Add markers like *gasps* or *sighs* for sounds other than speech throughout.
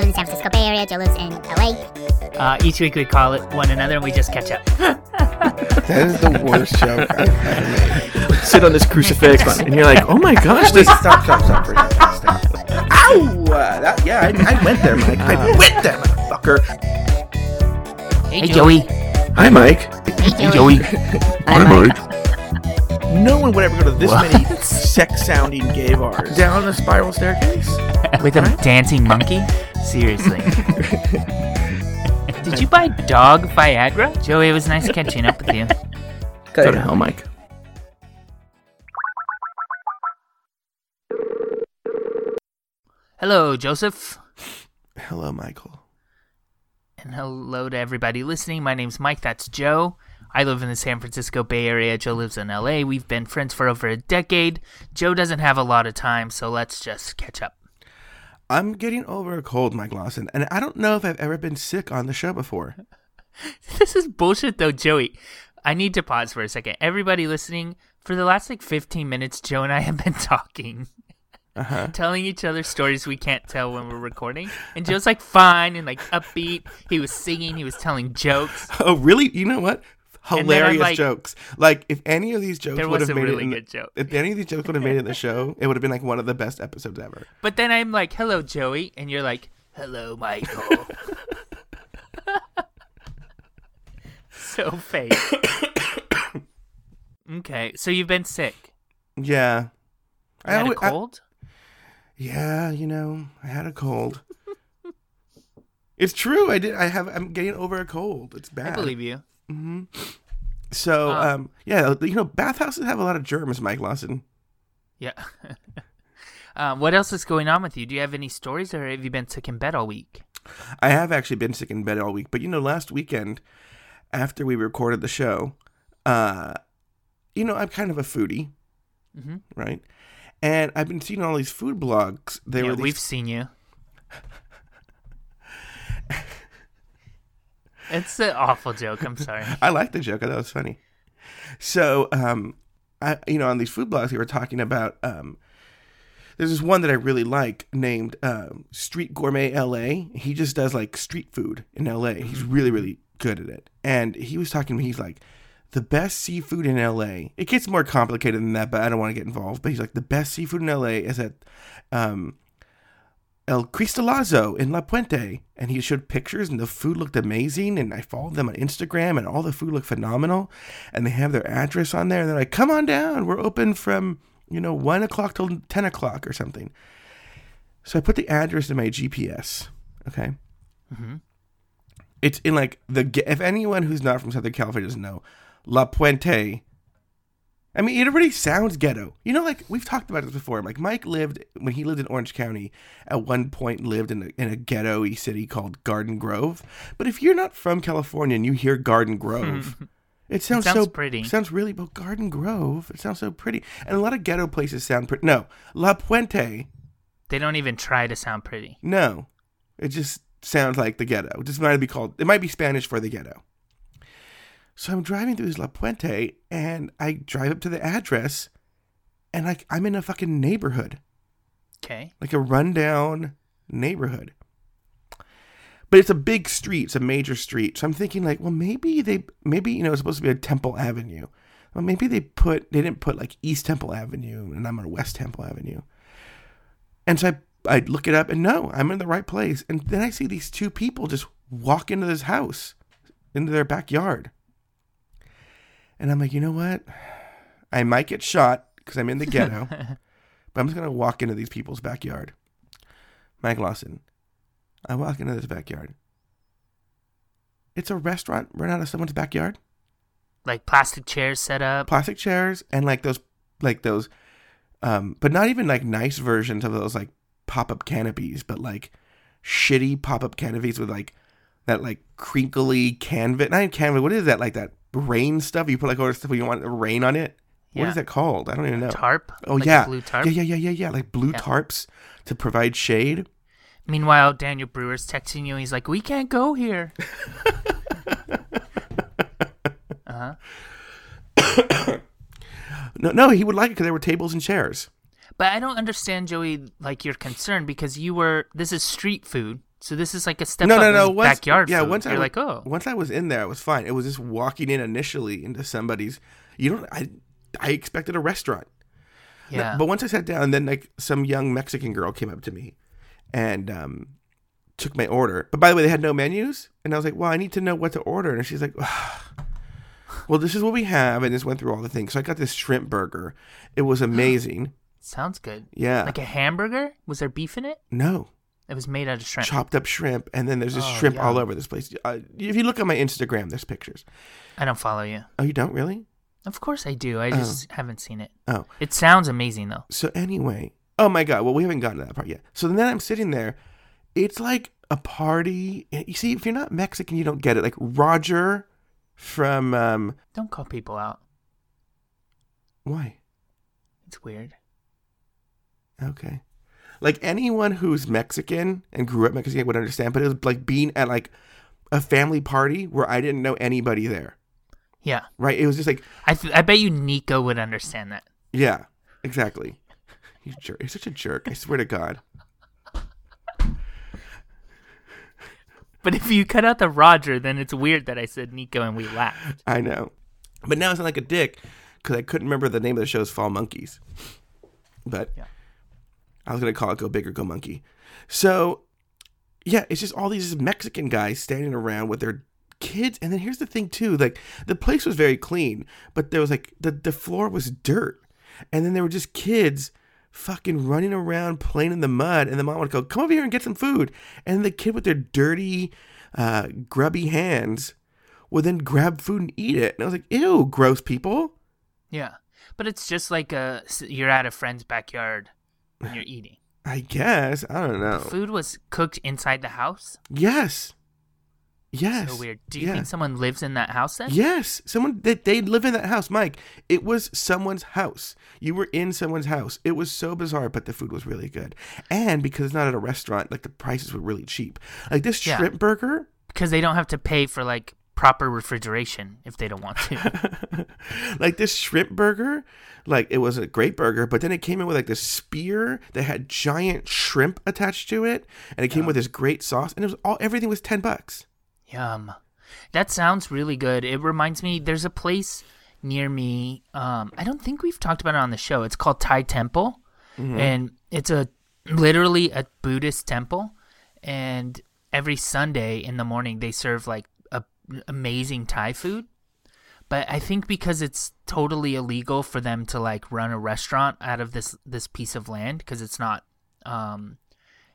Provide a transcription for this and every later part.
live in San Francisco Bay Area. Joe lives in LA. Uh, each week we call it one another and we just catch up. *laughs* That is the worst joke I've ever made. Sit on this crucifix, and you're like, oh my gosh, Wait, this. stop, stop, stop for a second. Stop. Ow! Uh, that, yeah, I, I went there, Mike. I went there, motherfucker. Hey, Joey. Hi, Mike. Hey, Joey. *laughs* Hi, Mike. No one would ever go to this What? many sex-sounding gay bars. Down the spiral staircase. With a dancing monkey? Seriously. *laughs* Did you buy dog Viagra? Joey, it was nice catching up with you. Go to hell, Mike. Hello, Joseph. Hello, Michael. And hello to everybody listening. My name's Mike. That's Joe. I live in the San Francisco Bay Area. Joe lives in LA. We've been friends for over a decade. Joe doesn't have a lot of time, so let's just catch up. I'm getting over a cold, Mike Lawson, and I don't know if I've ever been sick on the show before. *laughs* This is bullshit, though, Joey. I need to pause for a second. Everybody listening, for the last like 15 minutes, Joe and I have been *laughs* talking, Uh-huh. telling each other stories we can't tell when we're recording. And Joe's like fine and like upbeat. He was singing, he was telling jokes. *laughs* Oh, really? You know what? And then I'm Hilarious like- jokes. Like if any of these jokes would have made really it the, joke. if any of these jokes would have made it in the show, it would have been like one of the best episodes ever. But then I'm like, hello, Joey. And you're like, hello, Michael. *laughs* so fake. okay, so you've been sick. Yeah. You had a alwa- I- cold? yeah, you know, I had a cold. *laughs* it's true. I did. I have. I'm getting over a cold. It's bad. I believe you. So, Uh, um, yeah, you know, bathhouses have a lot of germs, Mike Lawson. Yeah. um, *laughs* what else is going on with you? Do you have any stories, or have you been sick in bed all week? I have actually been sick in bed all week, but you know, last weekend after we recorded the show, uh, you know, I'm kind of a foodie, Mhm. right? And I've been seeing all these food blogs. They yeah, were these we've seen you. It's an awful joke. I'm sorry. *laughs* I like the joke. I thought it was funny. So, um, I you know on these food blogs they were talking about um, there's this one that I really like named um, Street Gourmet LA. He just does like street food in LA. He's really really good at it. And he was talking to me. He's like the best seafood in LA. It gets more complicated than that, but I don't want to get involved. But he's like the best seafood in LA is at um, El Cristalazo in La Puente. And he showed pictures, and the food looked amazing. And I followed them on Instagram, and all the food looked phenomenal. And they have their address on there. And they're like, come on down. We're open from, you know, 1 o'clock till 10 o'clock or something. So I put the address in my GPS. Okay. Mm-hmm. It's in like the, if anyone who's not from Southern California doesn't know, La Puente. I mean, it already sounds ghetto. You know, like we've talked about this before. Like Mike lived when he lived in Orange County. At one point, lived in a, in a ghetto-y city called Garden Grove. But if you're not from California and you hear Garden Grove, *laughs* it sounds, sounds so pretty. Sounds really, but Garden Grove. It sounds so pretty, and a lot of ghetto places sound pretty. No, La Puente. They don't even try to sound pretty. No, it just sounds like the ghetto. It just might be called. It might be Spanish for the ghetto. So I'm driving through this La Puente, and I drive up to the address, and like I'm in a fucking neighborhood, Okay. like a rundown neighborhood. But it's a big street. It's a major street. So I'm thinking like, well, maybe they, maybe you know, it's supposed to be a Temple Avenue. Well, maybe they put, they didn't put like East Temple Avenue, and I'm on West Temple Avenue. And so I, I look it up, and no, I'm in the right place. And then I see these two people just walk into this house, into their backyard. And I'm like, you know what? I might get shot because I'm in the ghetto, *laughs* but I'm just gonna walk into these people's backyard. Mike Lawson, I walk into this backyard. It's a restaurant run out of someone's backyard. Like plastic chairs set up. Plastic chairs and like those, like those, um, but not even like nice versions of those like pop up canopies, but like shitty pop up canopies with like that like crinkly canvas. Not even canvas. What is that? Like that rain stuff? You put like all the stuff you want rain on it. What Yeah. is that called? I don't even know. Tarp. Oh Like yeah, blue tarp. yeah, yeah, yeah, yeah, yeah. Like blue Yeah. tarps to provide shade. Meanwhile, Daniel Brewer's texting you. He's like, "We can't go here." *laughs* uh huh. No, no, he would like it because there were tables and chairs. But I don't understand, Joey, like your concern because you were. This is street food. So this is like a step no, up. no, no. Once, backyard yeah, food. once I You're wa- like, oh, once I was in there, it was fine. It was just walking in initially into somebody's. You don't. I I expected a restaurant. Yeah. but once I sat down, then like some young Mexican girl came up to me, and um, took my order. But by the way, they had no menus, and I was like, "Well, I need to know what to order." And she's like, "Well, this is what we have," and just went through all the things. So I got this shrimp burger. It was *gasps* amazing. Sounds good. Yeah. Like a hamburger? Was there beef in it? no, It was made out of shrimp. chopped up shrimp, and then there's just Oh, shrimp all over this place. Uh, if you look on my Instagram, there's pictures. I don't follow you. Oh, you don't really? Of course I do. I just haven't seen it. Oh. It sounds amazing though. So anyway, oh my god. Well, we haven't gotten to that part yet. So then I'm sitting there. It's like a party. You see, if you're not Mexican, you don't get it. Like Roger from um, Don't call people out. why? It's weird. Okay. Like anyone who's Mexican and grew up Mexican would understand, but it was like being at like a family party where I didn't know anybody there. Yeah. Right? It was just like, I th- I bet you Nico would understand that. yeah, exactly. You jerk. You're such a jerk. I swear to God. But if you cut out the Roger, then it's weird that I said Nico and we laughed. I know. But now I sound like a dick because I couldn't remember the name of the show's Fall Monkeys. But Yeah. I was to call it Go Big or Go Monkey. So, yeah, it's just all these Mexican guys standing around with their kids. And then here's the thing, too like, the place was very clean, but there was like, the, the floor was dirt. And then there were just kids fucking running around playing in the mud. And the mom would go, Come over here and get some food. And the kid with their dirty, uh, grubby hands would then grab food and eat it. And I was like, Ew, gross people. Yeah. But it's just like a, you're at a friend's backyard and you're eating. I guess. I don't know. Food was cooked inside the house? Yes. Yes. So weird. Do you Yeah. think someone lives in that house then? Yes, someone they, they live in that house, Mike. It was someone's house. You were in someone's house. It was so bizarre, but the food was really good. And because it's not at a restaurant, like the prices were really cheap. Like this Yeah. shrimp burger, Because they don't have to pay for like proper refrigeration if they don't want to. *laughs* like this shrimp burger, like it was a great burger, but then it came in with like this spear that had giant shrimp attached to it, and it came with this great sauce, and it was all everything was ten bucks. Yum. That sounds really good. It reminds me there's a place near me. Um, I don't think we've talked about it on the show. It's called Thai Temple. And it's a literally a Buddhist temple. And every Sunday in the morning they serve like amazing Thai food. But I think because it's totally illegal for them to like run a restaurant out of this this piece of land because it's not um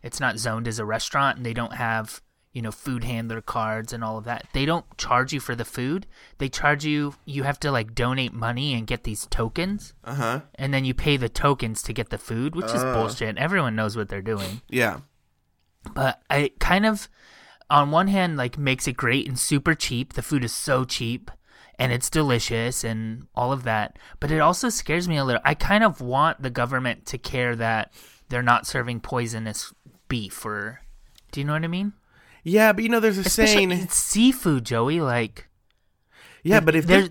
it's not zoned as a restaurant and they don't have you know food handler cards and all of that they don't charge you for the food they charge you you have to like donate money and get these tokens Uh huh. and then you pay the tokens to get the food which is bullshit everyone knows what they're doing Yeah. but I kind of on one hand like makes it great and super cheap the food is so cheap and it's delicious and all of that but it also scares me a little i kind of want the government to care that they're not serving poisonous beef or do you know what i mean Yeah, but you know, there's a Especially saying. it's seafood joey like Yeah, but if there's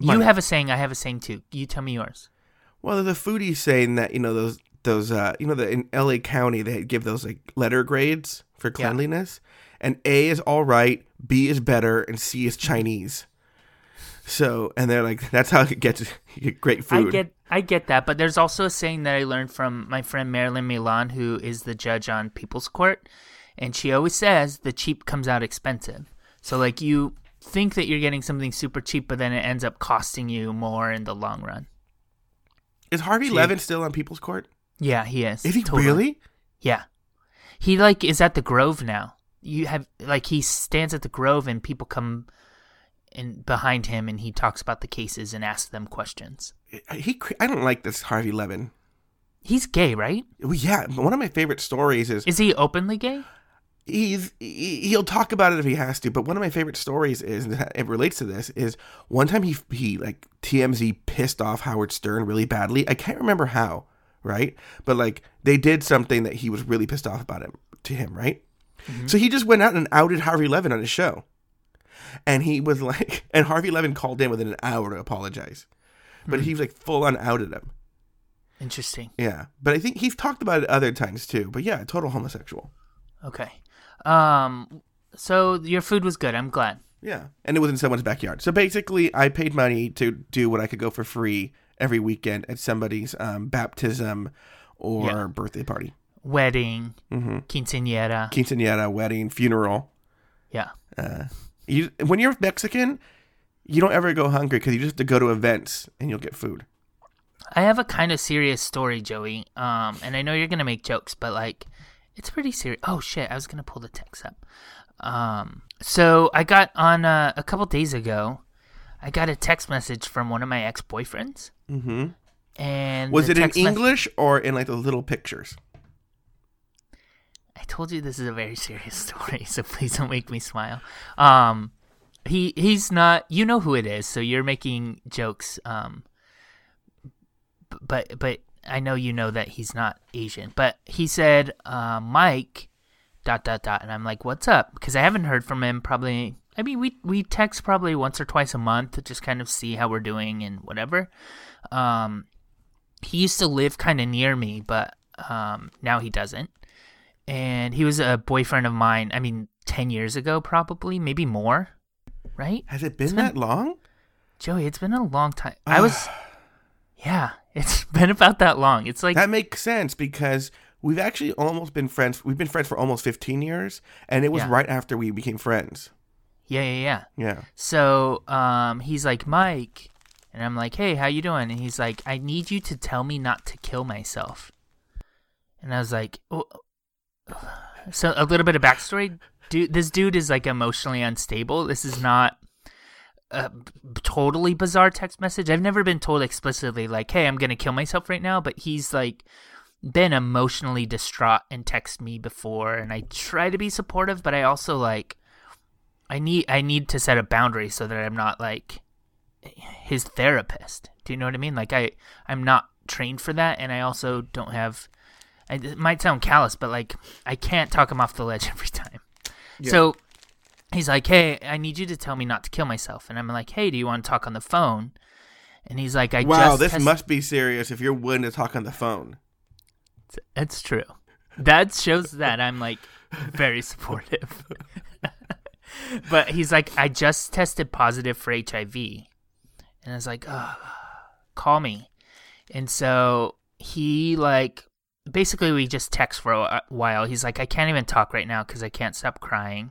you have a saying i have a saying too you tell me yours Well, the a foodie saying that you know those those uh you know that in L.A. County they give those like letter grades for Yeah. And A is all right, B is better, and C is Chinese. So and they're like that's how it gets you get great food. I get I get that, but there's also a saying that I learned from my friend Marilyn Milian, who is the judge on People's Court, and she always says the cheap comes out expensive. So like you think that you're getting something super cheap, but then it ends up costing you more in the long run. is Harvey See- Levin still on People's Court? Yeah, he is. Is he Totally. really? Yeah. He like is at the Grove now. You have like he stands at the Grove and people come in behind him and he talks about the cases and asks them questions. He I don't like this Harvey Levin. He's gay, right? Well, yeah, one of my favorite stories is Is he openly gay? he's he, he'll talk about it if he has to but one of my favorite stories is it relates to this is one time he he like TMZ pissed off Howard Stern really badly I can't remember how right but like they did something that he was really pissed off about him to him right so he just went out and outed Harvey Levin on his show and he was like *laughs* and Harvey Levin called in within an hour to apologize but he was like full on outed him Interesting. yeah but I think he's talked about it other times too but yeah total homosexual Okay. Um, so your food was good. I'm glad. Yeah, and it was in someone's backyard. So basically, I paid money to do what I could go for free every weekend at somebody's um, baptism or Yeah. birthday party, Wedding, mm-hmm. quinceañera. quinceanera, wedding, funeral. yeah. Uh, you when you're Mexican, you don't ever go hungry because you just have to go to events and you'll get food. I have a kind of serious story, Joey. Um, and I know you're gonna make jokes, but like, it's pretty serious. Oh shit! I was gonna pull the text up. Um, so I got on uh, a couple days ago. I got a text message from one of my ex boyfriends, Mm-hmm. and Was it in English or in like the little pictures? I told you this is a very serious *laughs* story, so please don't make me smile. Um, he he's not. You know who it is, so you're making jokes. Um, but but I know you know that he's not Asian. But he said, uh, Mike, dot dot dot, and I'm like, what's up? Because I haven't heard from him. Probably. I mean, we we text probably once or twice a month to just kind of see how we're doing and whatever. Um, he used to live kind of near me, but um, now he doesn't and he was a boyfriend of mine. I mean, ten years ago, probably, maybe more, right? Has it been been- that long? Joey, it's been a long time. I was, yeah, *laughs* it's been about that long. It's like, That makes sense because we've actually almost been friends. We've been friends for almost 15 years, and it was Yeah. right after we became friends. yeah, yeah, yeah. Yeah. So, um, he's like, Mike, and I'm like, hey, how you doing? And he's like, I need you to tell me not to kill myself. And I was like, oh. So a little bit of backstory. Dude, this dude is like emotionally unstable. This is not a totally bizarre text message. I've never been told explicitly like, "Hey, I'm gonna kill myself right now," but he's like been emotionally distraught and text me before, and I try to be supportive, but I also like I need I need to set a boundary so that I'm not like his therapist. Do you know what I mean? Like I I'm not trained for that, and I also don't have. I, it might sound callous, but like I can't talk him off the ledge *laughs* every time. So he's like, "Hey, I need you to tell me not to kill myself," and I'm like, "Hey, do you want to talk on the phone?" And he's like, "I Wow, just this test- must be serious if you're willing to talk on the phone. It's true. That shows that I'm like very supportive. *laughs* but he's like, I just tested positive for HIV. And I was like, oh, call me. And so he like basically we just text for a while. He's like, I can't even talk right now because I can't stop crying.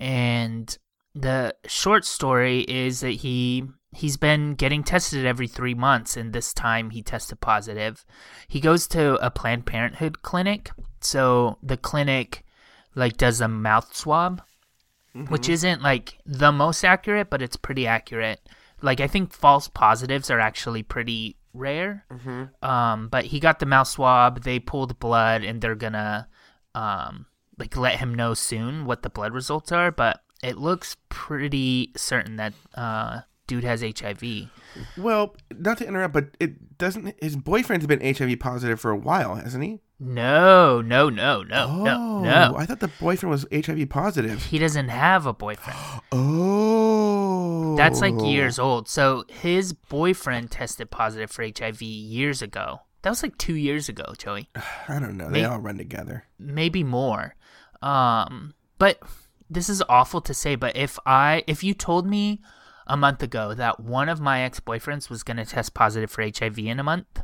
And the short story is that he he's been getting tested every three months, and this time he tested positive. He goes to a Planned Parenthood clinic, so the clinic like does a mouth swab, mm-hmm. which isn't like the most accurate, but it's pretty accurate. Like I think false positives are actually pretty rare. Um, but he got the mouth swab. They pulled blood, and they're gonna um like let him know soon what the blood results are. But it looks pretty certain that uh dude has HIV. Well, not to interrupt, but it doesn't. His boyfriend's been HIV positive for a while, hasn't he? No, no, no, no, oh, no, no. I thought the boyfriend was HIV positive. He doesn't have a boyfriend. *gasps* Oh, That's like years old. So his boyfriend tested positive for HIV years ago. That was like two years ago, Joey. *sighs* I don't know. They all run together. maybe more. Um, but this is awful to say. But if I, if you told me a month ago that one of my ex boyfriends was going to test positive for HIV in a month,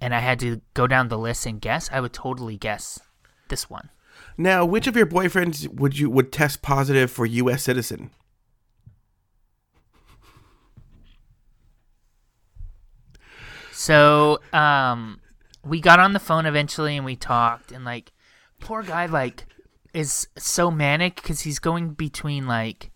and I had to go down the list and guess, I would totally guess this one. Now, which of your boyfriends would you would test positive for U.S. citizen? So, um, we got on the phone eventually and we talked, and like, poor guy, like, is so manic because he's going between like,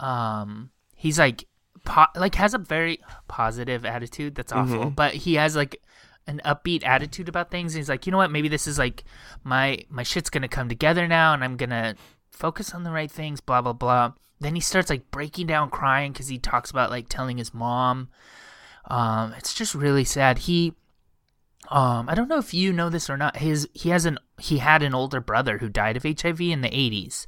um, he's like, po- like has a very positive attitude. That's awful, but he has like an upbeat attitude about things. And he's like, you know what? Maybe this is like my my shit's gonna come together now, and I'm gonna focus on the right things. Blah blah blah. Then he starts like breaking down, crying because he talks about like telling his mom. Um, it's just really sad. He, um, I don't know if you know this or not. His he has an he had an older brother who died of HIV in the eighties.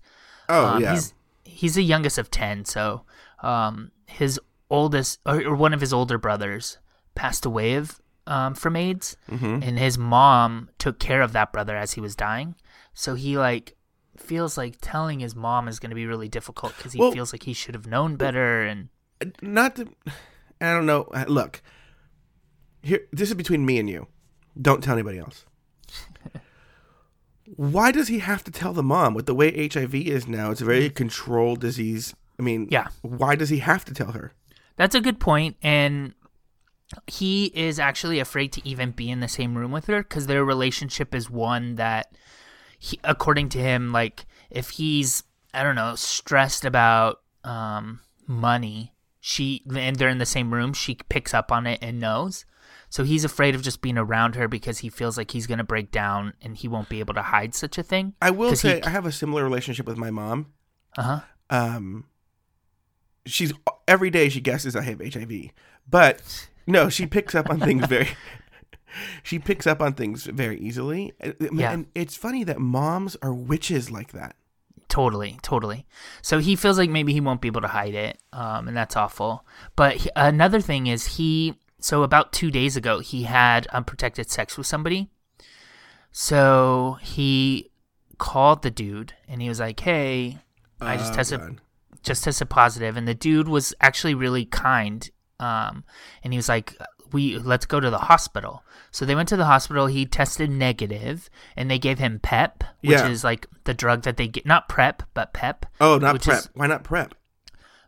Oh um, yeah. He's he's the youngest of ten, so um, his oldest or, or one of his older brothers passed away of um, from AIDS, Mm-hmm. and his mom took care of that brother as he was dying. So he like feels like telling his mom is going to be really difficult because he Well- feels like he should have known better. And not to I don't know. Uh, Look, here this is between me and you. Don't tell anybody else. *laughs* Why does he have to tell the mom? With the way HIV is now, it's a very controlled disease. I mean. Yeah. Why does he have to tell her? that's a good point. And he is actually afraid to even be in the same room with her because their relationship is one that, he, according to him, like if he's I don't know stressed about um, money, she and they're in the same room, she picks up on it and knows. So he's afraid of just being around her because he feels like he's going to break down and he won't be able to hide such a thing. I will 'Cause he- say I have a similar relationship with my mom. Uh huh. Um, she's every day she guesses I have HIV, but no, she picks up on things very. *laughs* she picks up on things very easily. Yeah. and it's funny that moms are witches like that. Totally, totally. So he feels like maybe he won't be able to hide it, um, and that's awful. But he, another thing is he. So about two days ago, he had unprotected sex with somebody. So he called the dude, and he was like, "Hey, I just Oh, tested God. just tested positive and the dude was actually really kind um and he was like we let's go to the hospital so they went to the hospital he tested negative and they gave him pep which Yeah. is like the drug that they get not prep but pep Oh, not prep. is- Why not prep?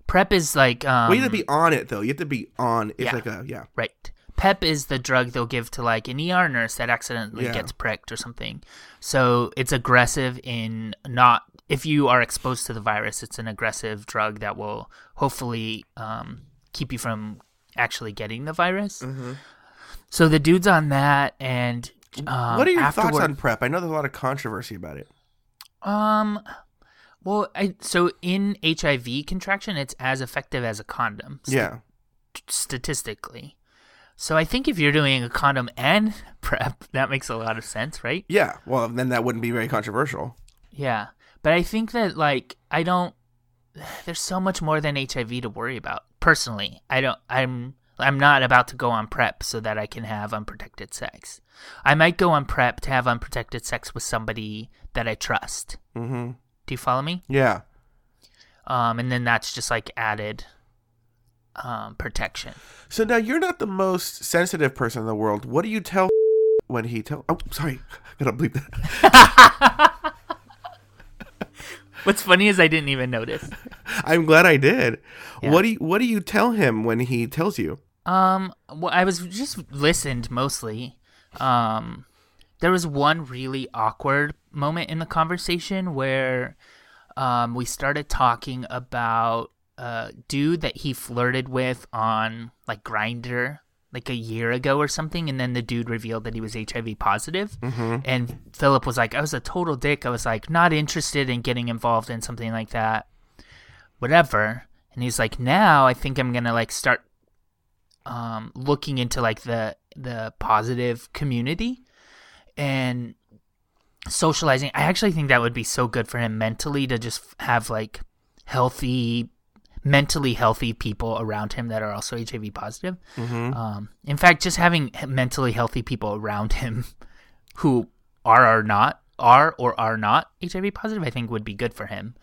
prep is like um well, you have to be on it though. You have to be on. It's Yeah. like a yeah. Right. PEP is the drug they'll give to like an ER nurse that accidentally Yeah. gets pricked or something. So it's aggressive in not if you are exposed to the virus, it's an aggressive drug that will hopefully um, keep you from actually getting the virus. Mm-hmm. So the dude's on that, and um, what are your afterward, thoughts on prep? I know there's a lot of controversy about it. Um, well, I so in HIV contraction, it's as effective as a condom. st- Yeah. statistically. So I think if you're doing a condom and *laughs* prep, that makes a lot of sense, right? Yeah. Well, then that wouldn't be very controversial. Yeah. But I think that like I don't *sighs* there's so much more than HIV to worry about. Personally, I don't I'm I'm not about to go on prep so that I can have unprotected sex. I might go on prep to have unprotected sex with somebody that I trust. Mm-hmm. Do you follow me? Yeah. Um and then that's just like added um protection. So now you're not the most sensitive person in the world. What do you tell *laughs* when he tell? Oh, sorry, I *laughs* gotta bleep that. *laughs* What's funny is I didn't even notice. *laughs* I'm glad I did. Yeah. What do you What do you tell him when he tells you? Um, well, I was just listened mostly. Um, there was one really awkward moment in the conversation where um, we started talking about a dude that he flirted with on like Grindr like a year ago or something, and then the dude revealed that he was HIV positive. And Philip was like, "I was a total dick. I was like not interested in getting involved in something like that, whatever." And he's like, "Now I think I'm gonna like start um, looking into like the the positive community and socializing. I actually think that would be so good for him mentally to just have like healthy, mentally healthy people around him that are also HIV positive. Um, in fact, just having mentally healthy people around him *laughs* who are or not are or are not HIV positive, I think would be good for him.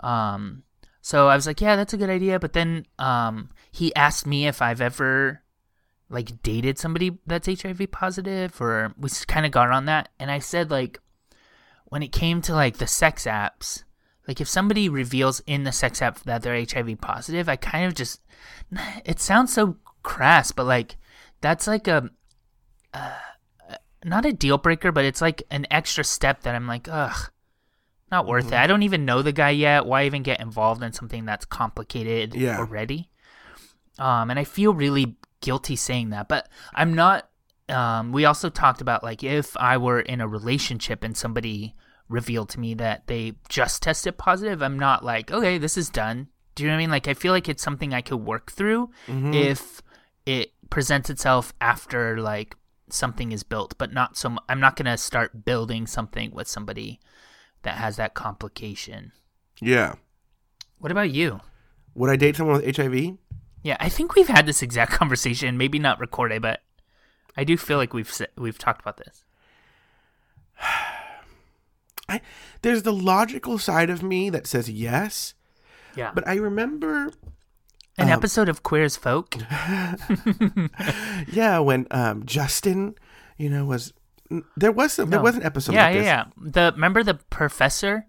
Um, so I was like, yeah, that's a good idea. But then um, he asked me if I've ever like dated somebody that's HIV positive, or we kind of got on that, and I said like, when it came to like the sex apps, like if somebody reveals in the sex app that they're HIV positive, I kind of just, *sighs* it sounds so crass, but like that's like a, uh, not a deal breaker, but it's like an extra step that I'm like, ugh, not worth Mm-hmm. it. I don't even know the guy yet. Why even get involved in something that's complicated Yeah. already? Um, and I feel really guilty saying that, but I'm not. Um, we also talked about like if I were in a relationship and somebody revealed to me that they just tested positive, I'm not like, okay, this is done. Do you know what I mean? Like I feel like it's something I could work through mm-hmm. if it presents itself after like something is built, but not so. mu- I'm not gonna start building something with somebody that has that complication. Yeah. What about you? Would I date someone with HIV? Yeah, I think we've had this exact *laughs* conversation. Maybe not recorded, but I do feel like we've we've talked about this. *sighs* *sighs* I there's the logical side of me that says yes, Yeah. but I remember An um, episode of Queer as Folk. *laughs* yeah when um Justin, you know, was there was some, there was an episode yeah, like yeah, this. yeah. The remember the professor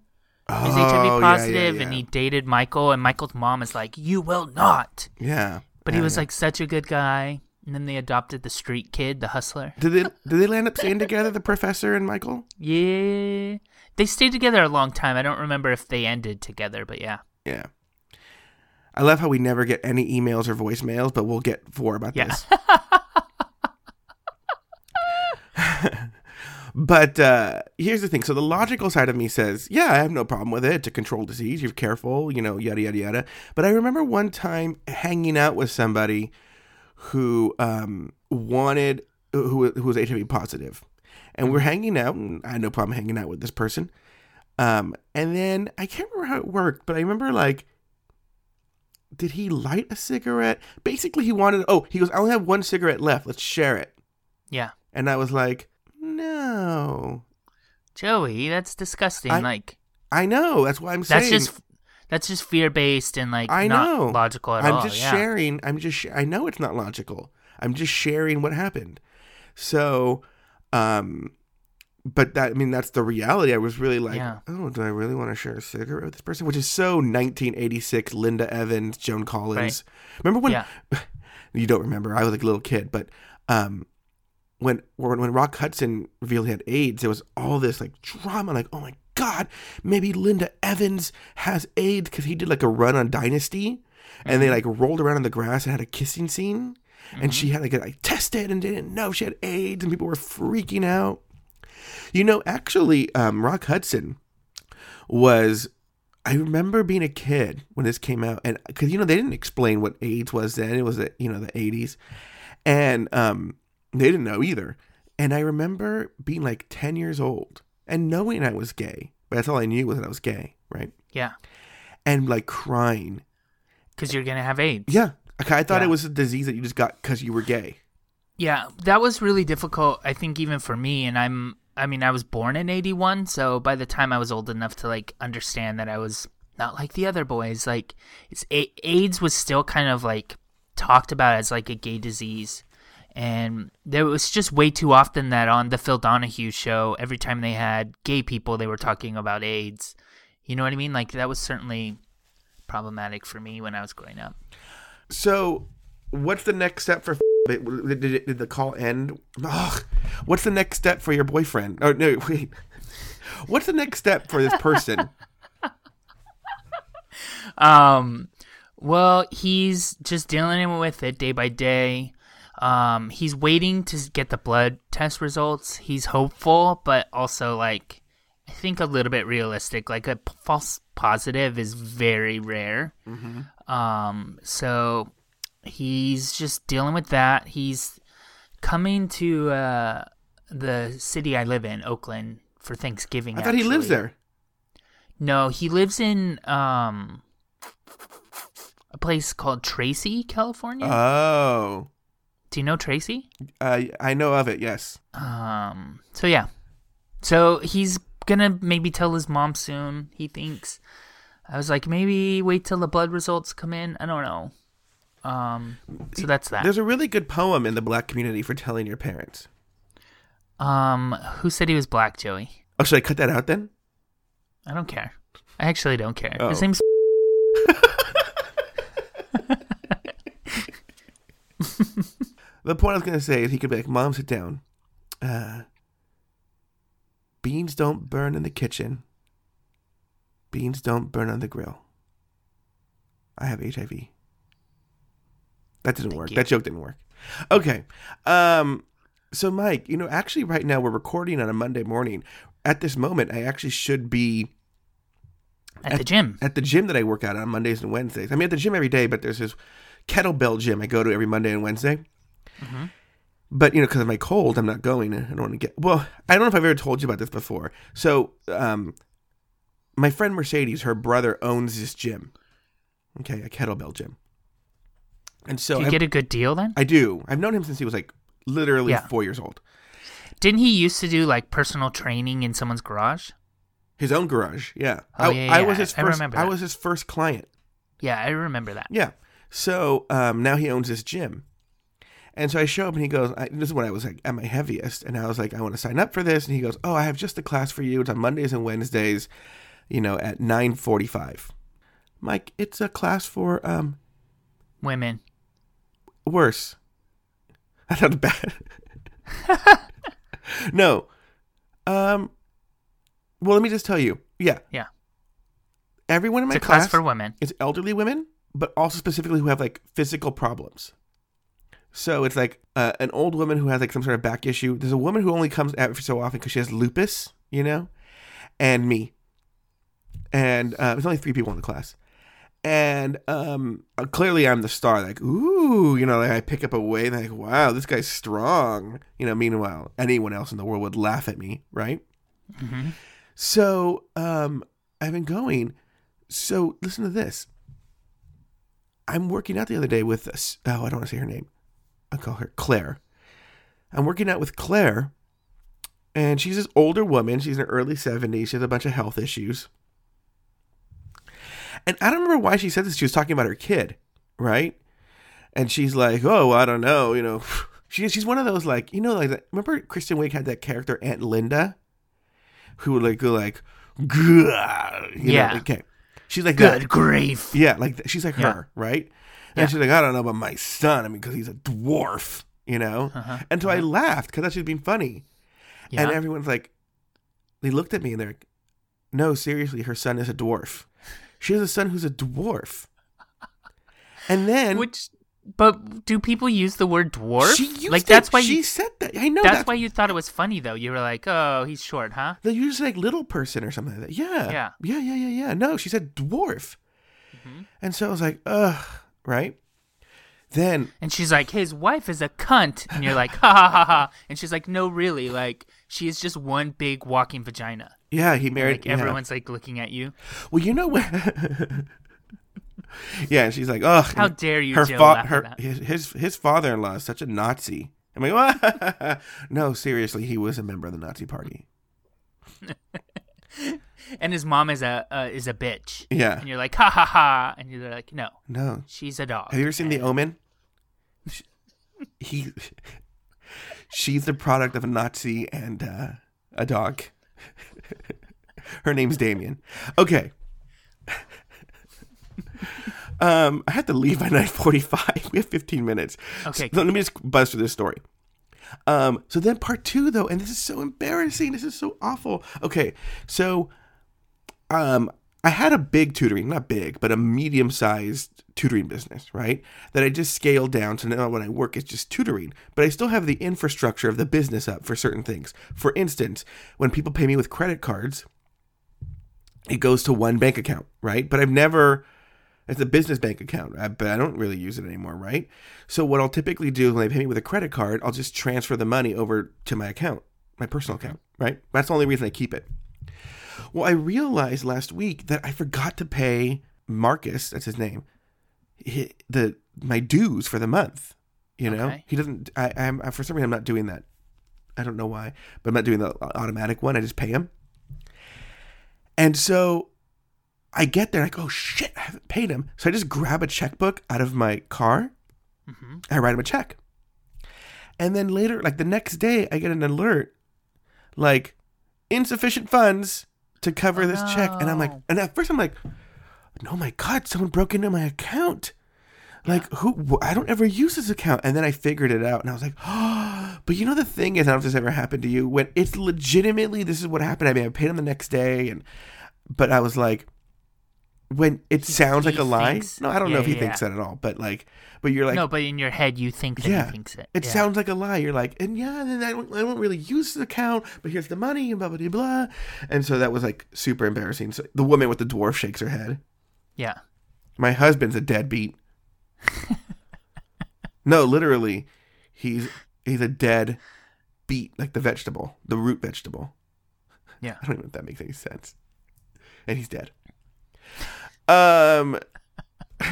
Oh, is yeah, HIV yeah, positive yeah. and he dated Michael and Michael's mom is like, "You will not." yeah. But he was yeah. like such a good guy. And then they adopted the street kid, the hustler. Did they did they land up staying together, the professor and Michael? *laughs* Yeah. They stayed together a long time. I don't remember if they ended together, but yeah. Yeah. I love how we never get any emails or voicemails, but we'll get four about Yeah. this. *laughs* but uh, here's the thing. So the logical side of me says, yeah, I have no problem with it to control disease. You're careful, you know, yada yada yada. But I remember one time hanging out with somebody who um, wanted who who was HIV positive, and we're hanging out, and I had no problem hanging out with this person. Um, and then I can't remember how it worked, but I remember like did he light a cigarette? Basically, he wanted. Oh, he goes, "I only have one cigarette left. Let's share it." Yeah. And I was like, "No, Joey, that's disgusting. I- like I know. That's why I'm that's saying. just that's just fear based and like I not know. logical at all. I'm just yeah. sharing. I'm just. Sh- I know it's not logical. I'm just sharing what happened. So, um, but that I mean that's the reality. I was really like, Yeah. oh, do I really want to share a cigarette with this person? Which is so 1986. Linda Evans, Joan Collins. Remember when? Yeah. *laughs* you don't remember. I was like a little kid, but um, when when when Rock Hudson revealed he had AIDS, there was all this like drama. Like, oh my god, maybe Linda Evans has AIDS because he did like a run on Dynasty, and they like rolled around in the grass and had a kissing scene, and she had to get like tested and didn't know she had AIDS, and people were freaking out. You know, actually, um, Rock Hudson was. I remember being a kid when this came out, and because you know they didn't explain what AIDS was then. It was the you know the eighties, and um, they didn't know either. And I remember being like ten years old and knowing I was gay, but that's all I knew was that I was gay, right? Yeah. And like crying. Because you're gonna have AIDS. Yeah, okay, I thought Yeah. it was a disease that you just got because you were gay. Yeah, that was really difficult. I think even for me, and I'm. I mean, I was born in '81, so by the time I was old enough to like understand that I was not like the other boys, like it's A- AIDS was still kind of like talked about as like a gay disease, and there was just way too often that on the Phil Donahue show, every time they had gay people, they were talking about AIDS. You know what I mean? Like that was certainly problematic for me when I was growing up. So, what's the next step for? Did, did, it- did the call end? Ugh. What's the next step for your boyfriend? Oh no, *laughs* wait. What's the next step for this person? *laughs* Um, well, he's just dealing with it day by day. Um, he's waiting to get the blood test results. He's hopeful, but also like I think a little bit realistic. Like a false positive is very rare. Um, so he's just dealing with that. He's coming to uh, the city I live in, Oakland, for Thanksgiving. I thought he lives there. No, he lives in um a place called Tracy, California. Oh, Do you know Tracy? uh, I know of it. Yes. Um so yeah. So he's gonna maybe tell his mom soon, he thinks. I was like, maybe wait till the blood results come in. I don't know. Um so that's that. There's a really good poem in the black community for telling your parents. Um who said he was black, Joey? Oh, should I cut that out then? I don't care. I actually don't care. Oh. His name's *laughs* *laughs* The point I was to say is he could be like, Mom, sit down. Uh, beans don't burn in the kitchen. Beans don't burn on the grill. I have HIV. That didn't work. you. That joke didn't work. Okay. Um, so, Mike, you know, actually, right now we're recording on a Monday morning. At this moment, I actually should be at the gym. at the gym that I work out on Mondays and Wednesdays. I mean, at the gym every day, but there's this kettlebell gym I go to every Monday and Wednesday. But you know, because of my cold, I'm not going. I don't want to get. Well, I don't know if I've ever told you about this before. So, um, my friend Mercedes, her brother owns this gym. Okay, a kettlebell gym. And so Do you I, get a good deal then? I do. I've known him since he was like literally Yeah. four years old. Didn't he used to do like personal training in someone's garage? His own garage. Yeah. Oh, I, yeah, I yeah, was his I first. remember I was his first client. Yeah, I remember that. Yeah. So um, now he owns this gym. And so I show up and he goes, I, this is when I was like at my heaviest. And I was like, I want to sign up for this. And he goes, Oh, I have just a class for you. It's on Mondays and Wednesdays, you know, at 945. Mike, it's a class for um Women. worse. *laughs* That sounds bad. *laughs* no. Um well let me just tell you. Yeah. Yeah. Everyone in my a class class for women. it's elderly women, but also specifically who have like physical problems. So it's like uh, an old woman who has like some sort of back issue. There's a woman who only comes every so often because she has lupus, you know, and me. And uh, there's only three people in the class. And um, uh, clearly I'm the star. Like, ooh, you know, like I pick up a weight. Like, wow, this guy's strong. You know, meanwhile, anyone else in the world would laugh at me, right? So um, I've been going. So listen to this. I'm working out the other day with this. Oh, I don't want to say her name. I'll call her Claire. I'm working out with Claire, and she's this older woman. She's in her early 70s. She has a bunch of health issues. And I don't remember why she said this. She was talking about her kid, right? And she's like, "Oh, I don't know, you know." *sighs* She, she's one of those like you know like that. Remember Kristen Wiig had that character Aunt Linda, who would like go like, "Gah," you Yeah. know, okay. She's like Good that. grief. Yeah, like she's like Yeah. her, right? Yeah. And she's like, I don't know about my son. I mean, because he's a dwarf, you know. Uh-huh. And so I laughed because that's just being funny. Yeah. And everyone's like, they looked at me and they're like, No, seriously, her son is a dwarf. She has a son who's a dwarf. And then Which, but do people use the word dwarf? she used like it. that's why she you, said that. I know that's, that's, why you thought it was funny though. You were like, oh, he's short, huh? They use like little person or something like that. Yeah. Yeah. Yeah, yeah, yeah, yeah. No, she said dwarf. Mm-hmm. And so I was like, ugh, right? Then And she's like, his wife is a cunt, and you're like, ha ha ha ha. And she's like, no, really, like she is just one big walking vagina. yeah, he married Like yeah. everyone's like looking at you. Well, you know what? *laughs* *laughs* yeah, and she's like, "Ugh." How and dare you, Her, Joe, fa- her his his, his father-in-law is such a Nazi. I'm like, what? *laughs* no, seriously, he was a member of the Nazi Party. *laughs* And his mom is a uh, is a bitch. Yeah. And you're like, ha ha ha. And you're like, no, No, she's a dog. have you ever seen The Omen? He, she's the product of a Nazi and uh, a dog. Her name's Damien. Okay. Um, I had to leave by *laughs* nine forty-five. We have fifteen minutes. Okay. So let me just buzz through this story. Um, so then part two though, and this is so embarrassing. This is so awful. Okay, so um, I had a big tutoring, not big, but a medium-sized tutoring business, right? That I just scaled down to now when I work, it's just tutoring. But I still have the infrastructure of the business up for certain things. For instance, when people pay me with credit cards, it goes to one bank account, right? But I've never it's a business bank account, uh, but I don't really use it anymore, right? So what I'll typically do when they pay me with a credit card, I'll just transfer the money over to my account, my personal account, right? That's the only reason I keep it. Well, I realized last week that I forgot to pay Marcus, that's his name, the my dues for the month. You know, Okay. he doesn't. I, I'm for some reason I'm not doing that. I don't know why, but I'm not doing the automatic one. I just pay him. And so I get there, like, oh shit, I haven't paid him. So I just grab a checkbook out of my car. Mm-hmm. I write him a check. And then later, like the next day, I get an alert like insufficient funds to cover this check. And I'm like, oh, and at first I'm like, no, my God, someone broke into my account. Like, who? wh- I don't ever use this account. And then I figured it out and I was like, oh, but you know, the thing is, I don't know if this ever happened to you when it's legitimately this is what happened. I mean, I paid him the next day. And, but I was like, when it sounds like he a lie. thinks- No, I don't know if he yeah, thinks that at all. But like, but you're like, no, but in your head you think that yeah, he thinks it. It Yeah. sounds like a lie. You're like, and yeah, then I don't, I don't really use the account, but here's the money and blah blah blah blah. And so that was like super embarrassing. So the woman with the dwarf shakes her head. Yeah. My husband's a deadbeat. *laughs* no, literally, he's he's a dead beet, like the vegetable, the root vegetable. Yeah. I don't even know if that makes any sense. And he's dead. Um. *laughs*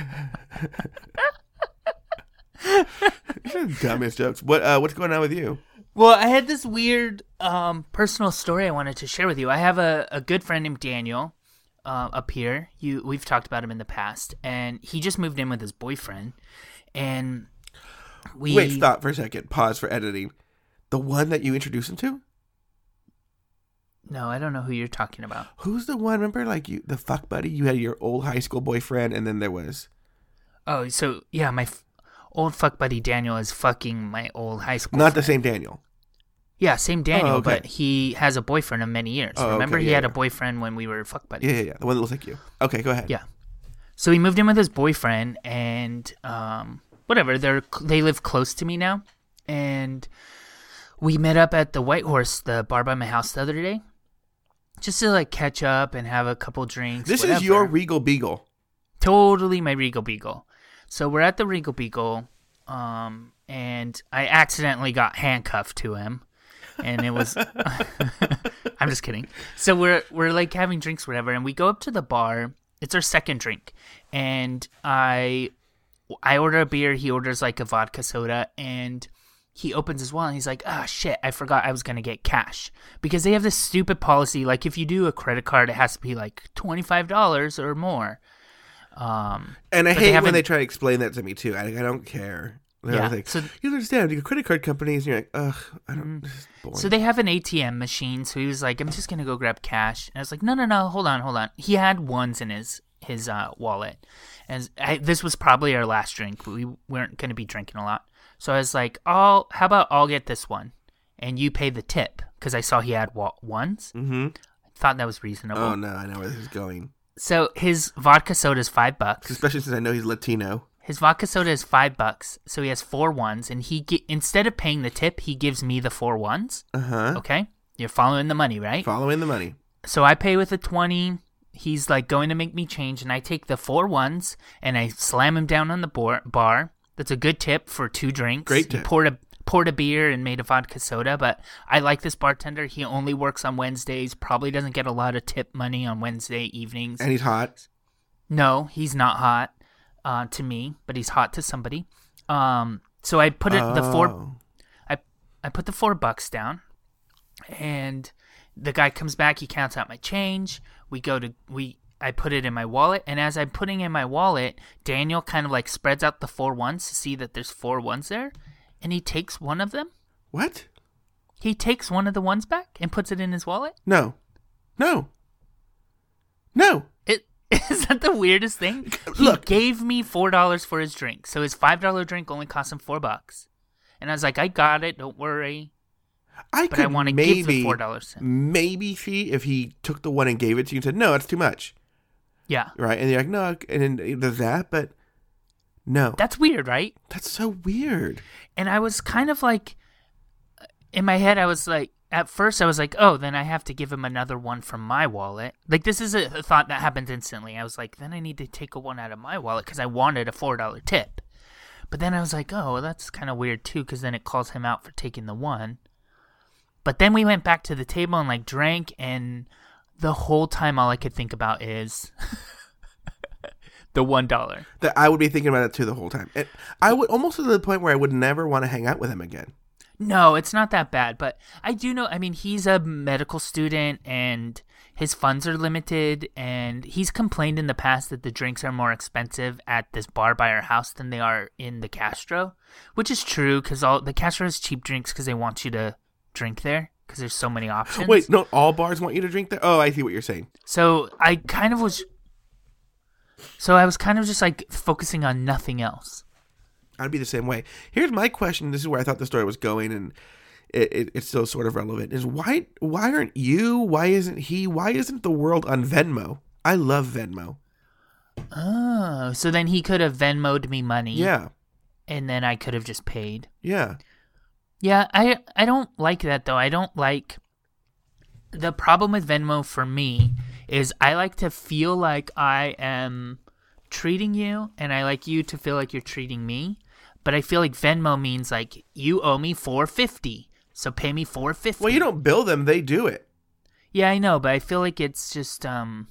These are the dumbest jokes. What uh, what's going on with you? Well, I had this weird um, personal story I wanted to share with you. I have a, a good friend named Daniel uh, up here. You we've talked about him in the past, and he just moved in with his boyfriend, and we Wait, stop for a second. Pause for editing. The one that you introduced him to? No, I don't know who you're talking about. Who's the one? Remember, like you, the fuck buddy? You had your old high school boyfriend, and then there was. Oh, so yeah, my f- old fuck buddy Daniel is fucking my old high school. Not the same Daniel. Yeah, same Daniel, Oh, okay. but he has a boyfriend of many years. Oh, Remember, okay, he yeah, had a boyfriend when we were fuck buddies. Yeah, yeah, yeah. The one that looks like you. Okay, go ahead. Yeah. So he moved in with his boyfriend, and um, whatever. They're they live close to me now, and we met up at the White Horse, the bar by my house, the other day, just to like catch up and have a couple drinks. This whatever. is your Regal Beagle. totally my Regal Beagle. So we're at the Regal Beagle, um, and I accidentally got handcuffed to him, and it was. *laughs* I'm just kidding. So we're we're like having drinks, whatever, and we go up to the bar. It's our second drink, and I I order a beer. He orders like a vodka soda, and he opens his wallet and he's like, "Ah, shit! I forgot I was gonna get cash because they have this stupid policy. Like, if you do a credit card, it has to be like twenty five dollars or more." Um, And I But they hate when they try to explain that to me too. I, I don't care. They're Yeah, like, so- you understand? You credit card companies, and you're like, ugh, I don't. This is boring. So they have an ATM machine. So he was like, "I'm just gonna go grab cash." And I was like, "No, no, no, hold on, hold on." He had ones in his his uh, wallet, and I, this was probably our last drink. We weren't gonna be drinking a lot, so I was like, "Oh, how about I'll get this one, and you pay the tip?" Because I saw he had wa- ones. mm-hmm. Thought that was reasonable. Oh no, I know where this is going. So his vodka soda is five bucks. Especially since I know he's Latino. His vodka soda is five bucks. So he has four ones, and he ge- instead of paying the tip, he gives me the four ones. Uh huh. Okay, you're following the money, right? Following the money. So I pay with a 20. He's like going to make me change, and I take the four ones and I slam him down on the bar. That's a good tip for two drinks. Great He tip. poured a poured a beer and made a vodka soda, but I like this bartender. He only works on Wednesdays. Probably doesn't get a lot of tip money on Wednesday evenings. And he's hot. No, he's not hot uh, to me, but he's hot to somebody. Um, so I put it the four. I I put the four bucks down, and the guy comes back. He counts out my change. We go to we. I put it in my wallet, and as I'm putting in my wallet, Daniel kind of like spreads out the four ones to see that there's four ones there, and he takes one of them. What? He takes one of the ones back and puts it in his wallet. No. No. No. It *laughs* is that the weirdest thing? He Look. gave me four dollars for his drink, so his five dollar drink only cost him four bucks. And I was like, I got it. Don't worry. I But could I want to give the maybe four dollars. maybe see if he took the one and gave it to you and said, "No, it's too much." Yeah, Right? And you're like, "No," and then there's that, but no. that's weird, right? That's so weird. and I was kind of like, in my head, I was like, at first, I was like, oh, then I have to give him another one from my wallet. Like, this is a, thought that happened instantly. I was like, then I need to take a one out of my wallet because I wanted a $4 tip. But then I was like, oh, well, that's kind of weird too because then it calls him out for taking the one. But then we went back to the table and like drank, and the whole time, all I could think about is *laughs* the $1. That I would be thinking about it too the whole time. And I would almost to the point where I would never want to hang out with him again. No, it's not that bad, but I do know. I mean, he's a medical student and his funds are limited, and he's complained in the past that the drinks are more expensive at this bar by our house than they are in the Castro, which is true because all the Castro has cheap drinks because they want you to drink there because there's so many options. Wait, not all bars want you to drink there. Oh, I see what you're saying. so I kind of was. So I was kind of just like focusing on nothing else. I'd be the same way. Here's my question. This is where I thought the story was going, and it, it, it's still sort of relevant. Is why why aren't you? Why isn't he? Why isn't the world on Venmo? I love Venmo. Oh, so then he could have Venmoed me money. Yeah, and then I could have just paid. yeah. Yeah, I I don't like that though. I don't like the problem with Venmo for me is I like to feel like I am treating you and I like you to feel like you're treating me. But I feel like Venmo means like you owe me 450. So pay me 450. Well, you don't bill them; they do it. Yeah, I know, but I feel like it's just um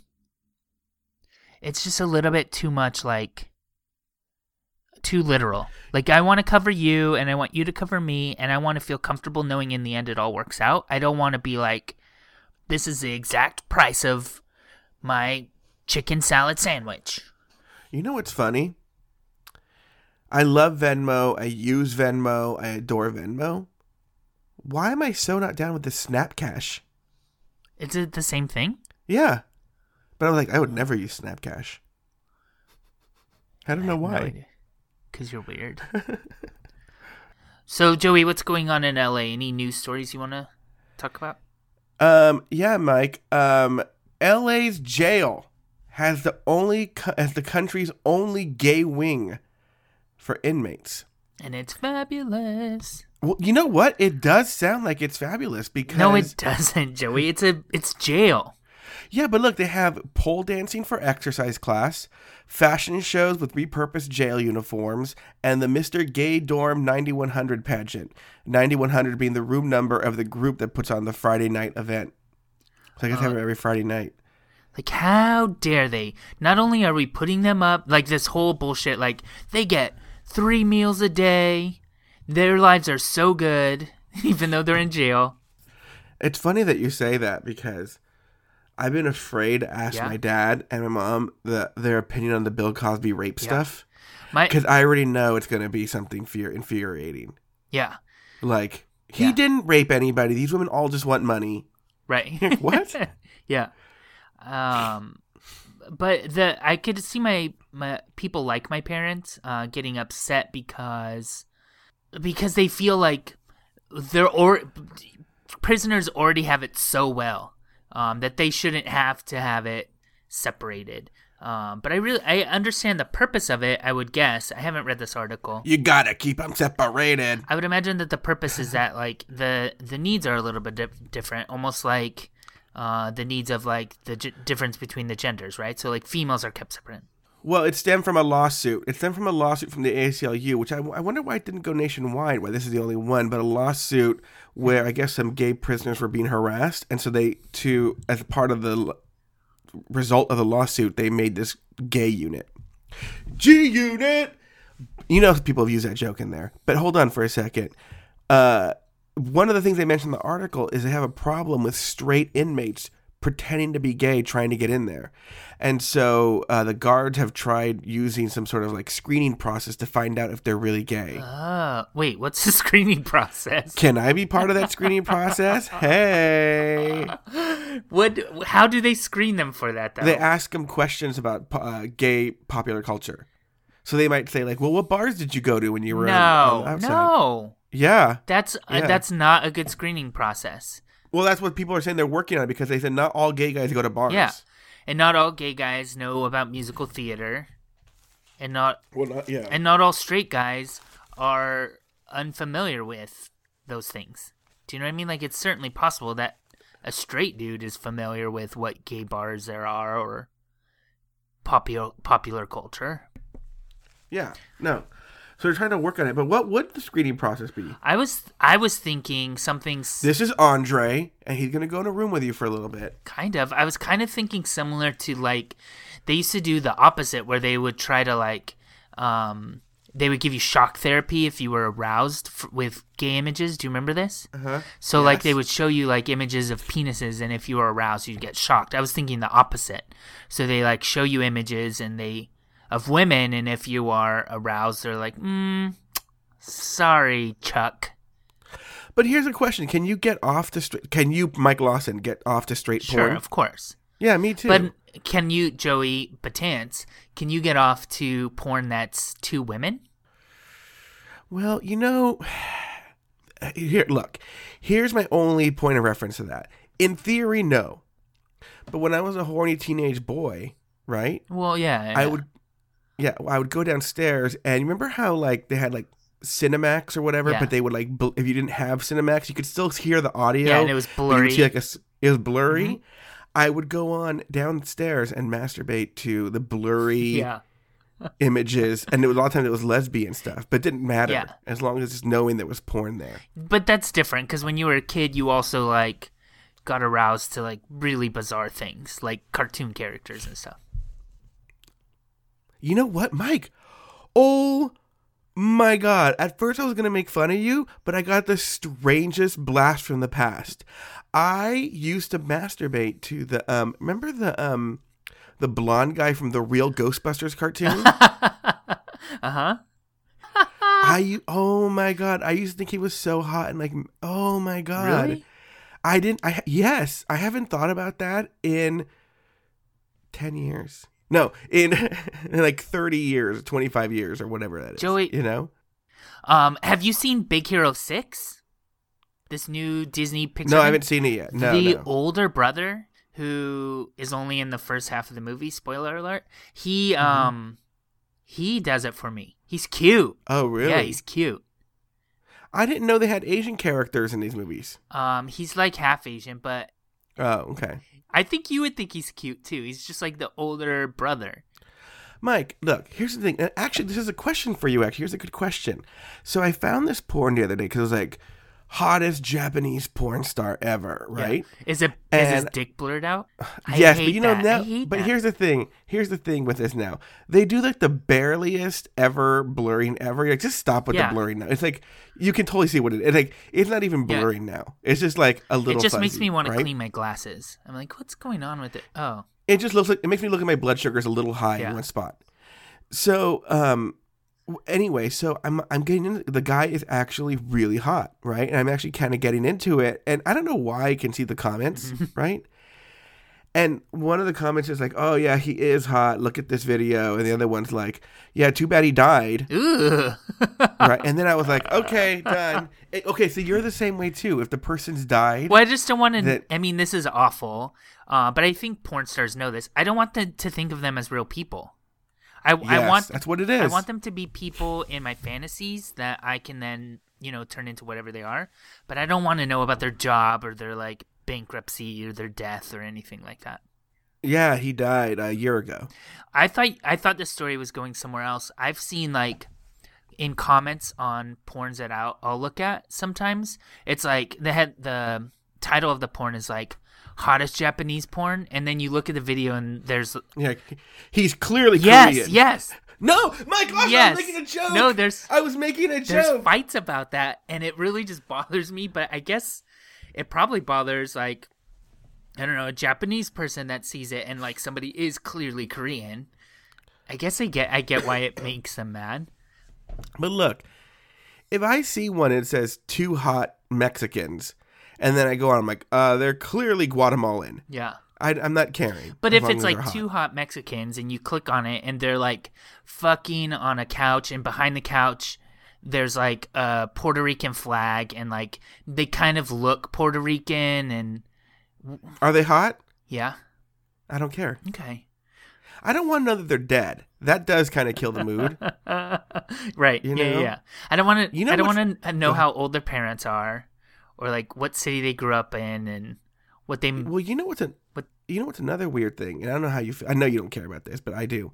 it's just a little bit too much like too literal. Like I want to cover you and I want you to cover me and I want to feel comfortable knowing in the end it all works out. I don't want to be like this is the exact price of my chicken salad sandwich. You know what's funny? I love Venmo. I use Venmo. I adore Venmo. Why am I so not down with the Snap Cash? Is it the same thing? Yeah. But I'm like, I would never use Snap Cash. I don't know why. Because you're weird. *laughs* so, Joey, what's going on in LA? Any news stories you want to talk about? Um, yeah, Mike. Um, LA's jail has the only has the country's only gay wing for inmates. And it's fabulous. Well, you know what? It does sound like it's fabulous because No, it doesn't, Joey. It's a it's jail. Yeah, but look, they have pole dancing for exercise class, fashion shows with repurposed jail uniforms, and the Mr. Gay Dorm 9100 pageant. 9100 being the room number of the group that puts on the Friday night event. So I guess they have it uh. every Friday night. Like, how dare they? Not only are we putting them up, like this whole bullshit, like they get three meals a day. Their lives are so good, *laughs* even though they're in jail. It's funny that you say that because I've been afraid to ask Yeah. my dad and my mom the, their opinion on the Bill Cosby rape stuff because I already know it's going to be something fear infuriating. yeah, Like he Yeah. didn't rape anybody. These women all just want money. right. *laughs* What? *laughs* yeah. Um, but the I could see my my people like my parents uh getting upset because because they feel like they're or prisoners already have it so well um that they shouldn't have to have it separated. Um, but I really I understand the purpose of it. I would guess I haven't read this article. You gotta keep them separated. I would imagine that the purpose is that like the the needs are a little bit dif- different, almost like uh, the needs of like the g- difference between the genders, right? So like females are kept separate. Well, it stemmed from a lawsuit. It stemmed from a lawsuit from the ACLU, which I, I wonder why it didn't go nationwide. Why this is the only one, but a lawsuit where I guess some gay prisoners were being harassed, and so they to as part of the result of the lawsuit, they made this gay unit, G unit. You know, people have used that joke in there, but hold on for a second. Uh, one of the things they mentioned in the article is they have a problem with straight inmates pretending to be gay trying to get in there. And so uh, the guards have tried using some sort of like screening process to find out if they're really gay. Uh, wait, what's the *laughs* screening process? Can I be part of that screening process? *laughs* Hey. What? How do they screen them for that though? They ask them questions about uh, gay popular culture. So they might say like, "Well, what bars did you go to when you were no, outside?" no, Yeah. that's uh, Yeah. that's not a good screening process. Well, that's what people are saying they're working on because they said not all gay guys go to bars. Yeah, and not all gay guys know about musical theater, and not Well, not, yeah. and not all straight guys are unfamiliar with those things. Do you know what I mean? Like it's certainly possible that a straight dude is familiar with what gay bars there are or popular popular culture. yeah. No. So they're trying to work on it. But what would the screening process be? I was I was thinking something s- This is Andre, and he's gonna go in a room with you for a little bit. kind of I was kind of thinking similar to like they used to do the opposite where they would try to like um they would give you shock therapy if you were aroused f- with gay images. Do you remember this? Uh-huh. So like Yes. they would show you like images of penises and if you were aroused you'd get shocked. I was thinking the opposite. So they like show you images and they of women and if you are aroused they're like, "Mm, sorry, Chuck." But here's a question: Can you get off to straight? Can you, Mike Lawson, get off to straight Sure, porn? of course. Yeah, me too. But can you, Joey Batance, can you get off to porn that's two women? Well, you know, *sighs* here, look, here's my only point of reference to that. In theory, no. But when I was a horny teenage boy, right, Well, yeah. I would, yeah, I would go downstairs and remember how like they had like Cinemax or whatever, Yeah. but they would like bl- if you didn't have Cinemax, you could still hear the audio. Yeah, and it was but you would see, blurry. Mm-hmm. like a it was blurry. I would go on downstairs and masturbate to the blurry Yeah. *laughs* images, and it was a lot of times it was lesbian stuff, but it didn't matter Yeah. as long as just knowing there was porn there. But that's different because when you were a kid, you also like got aroused to like really bizarre things, like cartoon characters and stuff. You know what, Mike? Oh My God! At first, I was gonna make fun of you, but I got the strangest blast from the past. I used to masturbate to the um. Remember the um, the blonde guy from the real Ghostbusters cartoon? *laughs* Uh huh. *laughs* I oh my God! I used to think he was so hot and like oh my God! Really? I didn't. I yes, I haven't thought about that in ten years. No, in, *laughs* in like thirty years, twenty five years, or whatever that is. Joey- you know. Um, have you seen Big Hero Six? This new Disney Pixar. No, I haven't seen it yet. No, the no. older brother who is only in the first half of the movie. Spoiler alert. He Mm-hmm. um he does it for me. He's cute. Oh, really? Yeah, he's cute. I didn't know they had Asian characters in these movies. Um, he's like half Asian, but Oh, okay. I think you would think he's cute too. He's just like the older brother. Mike, look, here's the thing. Actually, this is a question for you, actually. Here's a good question. So I found this porn the other day because I was like, hottest Japanese porn star ever, right? Is it is his dick blurred out? I yes, but you know that. now. But that. here's the thing. Here's the thing with this now. They do like the bareliest ever blurring ever. You're like, just stop with Yeah. the blurring now. It's like you can totally see what it. It's like it's not even Yeah. blurring now. It's just like a little. it just makes me want to right? clean my glasses. I'm like, what's going on with it? Oh, it just looks like it makes me look at my blood sugars a little high Yeah. in one spot. So, um, anyway, so I'm I'm getting in, the guy is actually really hot, right? And I'm actually kind of getting into it, and I don't know why I can see the comments, *laughs* right? And one of the comments is like, "Oh yeah, he is hot. Look at this video," and the other one's like, "Yeah, too bad he died." right? And then I was like, "Okay, done." Okay, so you're the same way too. If the person's died, Well, I just don't want to. that- I mean, this is awful, uh, but I think porn stars know this. I don't want them to think of them as real people. I, I want that's what it is. I want them to be people in my fantasies that I can then you know turn into whatever they are. But I don't want to know about their job or their like bankruptcy or their death or anything like that. yeah, he died a year ago. I thought I thought this story was going somewhere else. I've seen like in comments on porns that I'll, I'll look at sometimes. It's like the head the title of the porn is like hottest Japanese porn, and then you look at the video and there's Yeah, he's clearly yes, Korean. yes, No, my gosh, I Yes. was making a joke. No, there's- I was making a there's joke. fights about that, and it really just bothers me. But I guess it probably bothers like I don't know a Japanese person that sees it and like somebody is clearly Korean. I guess I get I get why it *laughs* makes them mad. But look, if I see one and it says two hot Mexicans, and then I go on, I'm like, uh, they're clearly Guatemalan. Yeah. I, I'm not caring. But if it's like hot. two hot Mexicans and you click on it and they're like fucking on a couch and behind the couch there's like a Puerto Rican flag and like they kind of look Puerto Rican and are they hot? yeah. I don't care. Okay. I don't want to know that they're dead. That does kind of kill the mood. *laughs* right. You yeah, yeah, yeah. I don't want to You know I don't want to know how old their parents are or like what city they grew up in and what they well, you know what's a, What- you know what's another weird thing, and I don't know how you. Feel. I know you don't care about this, but I do.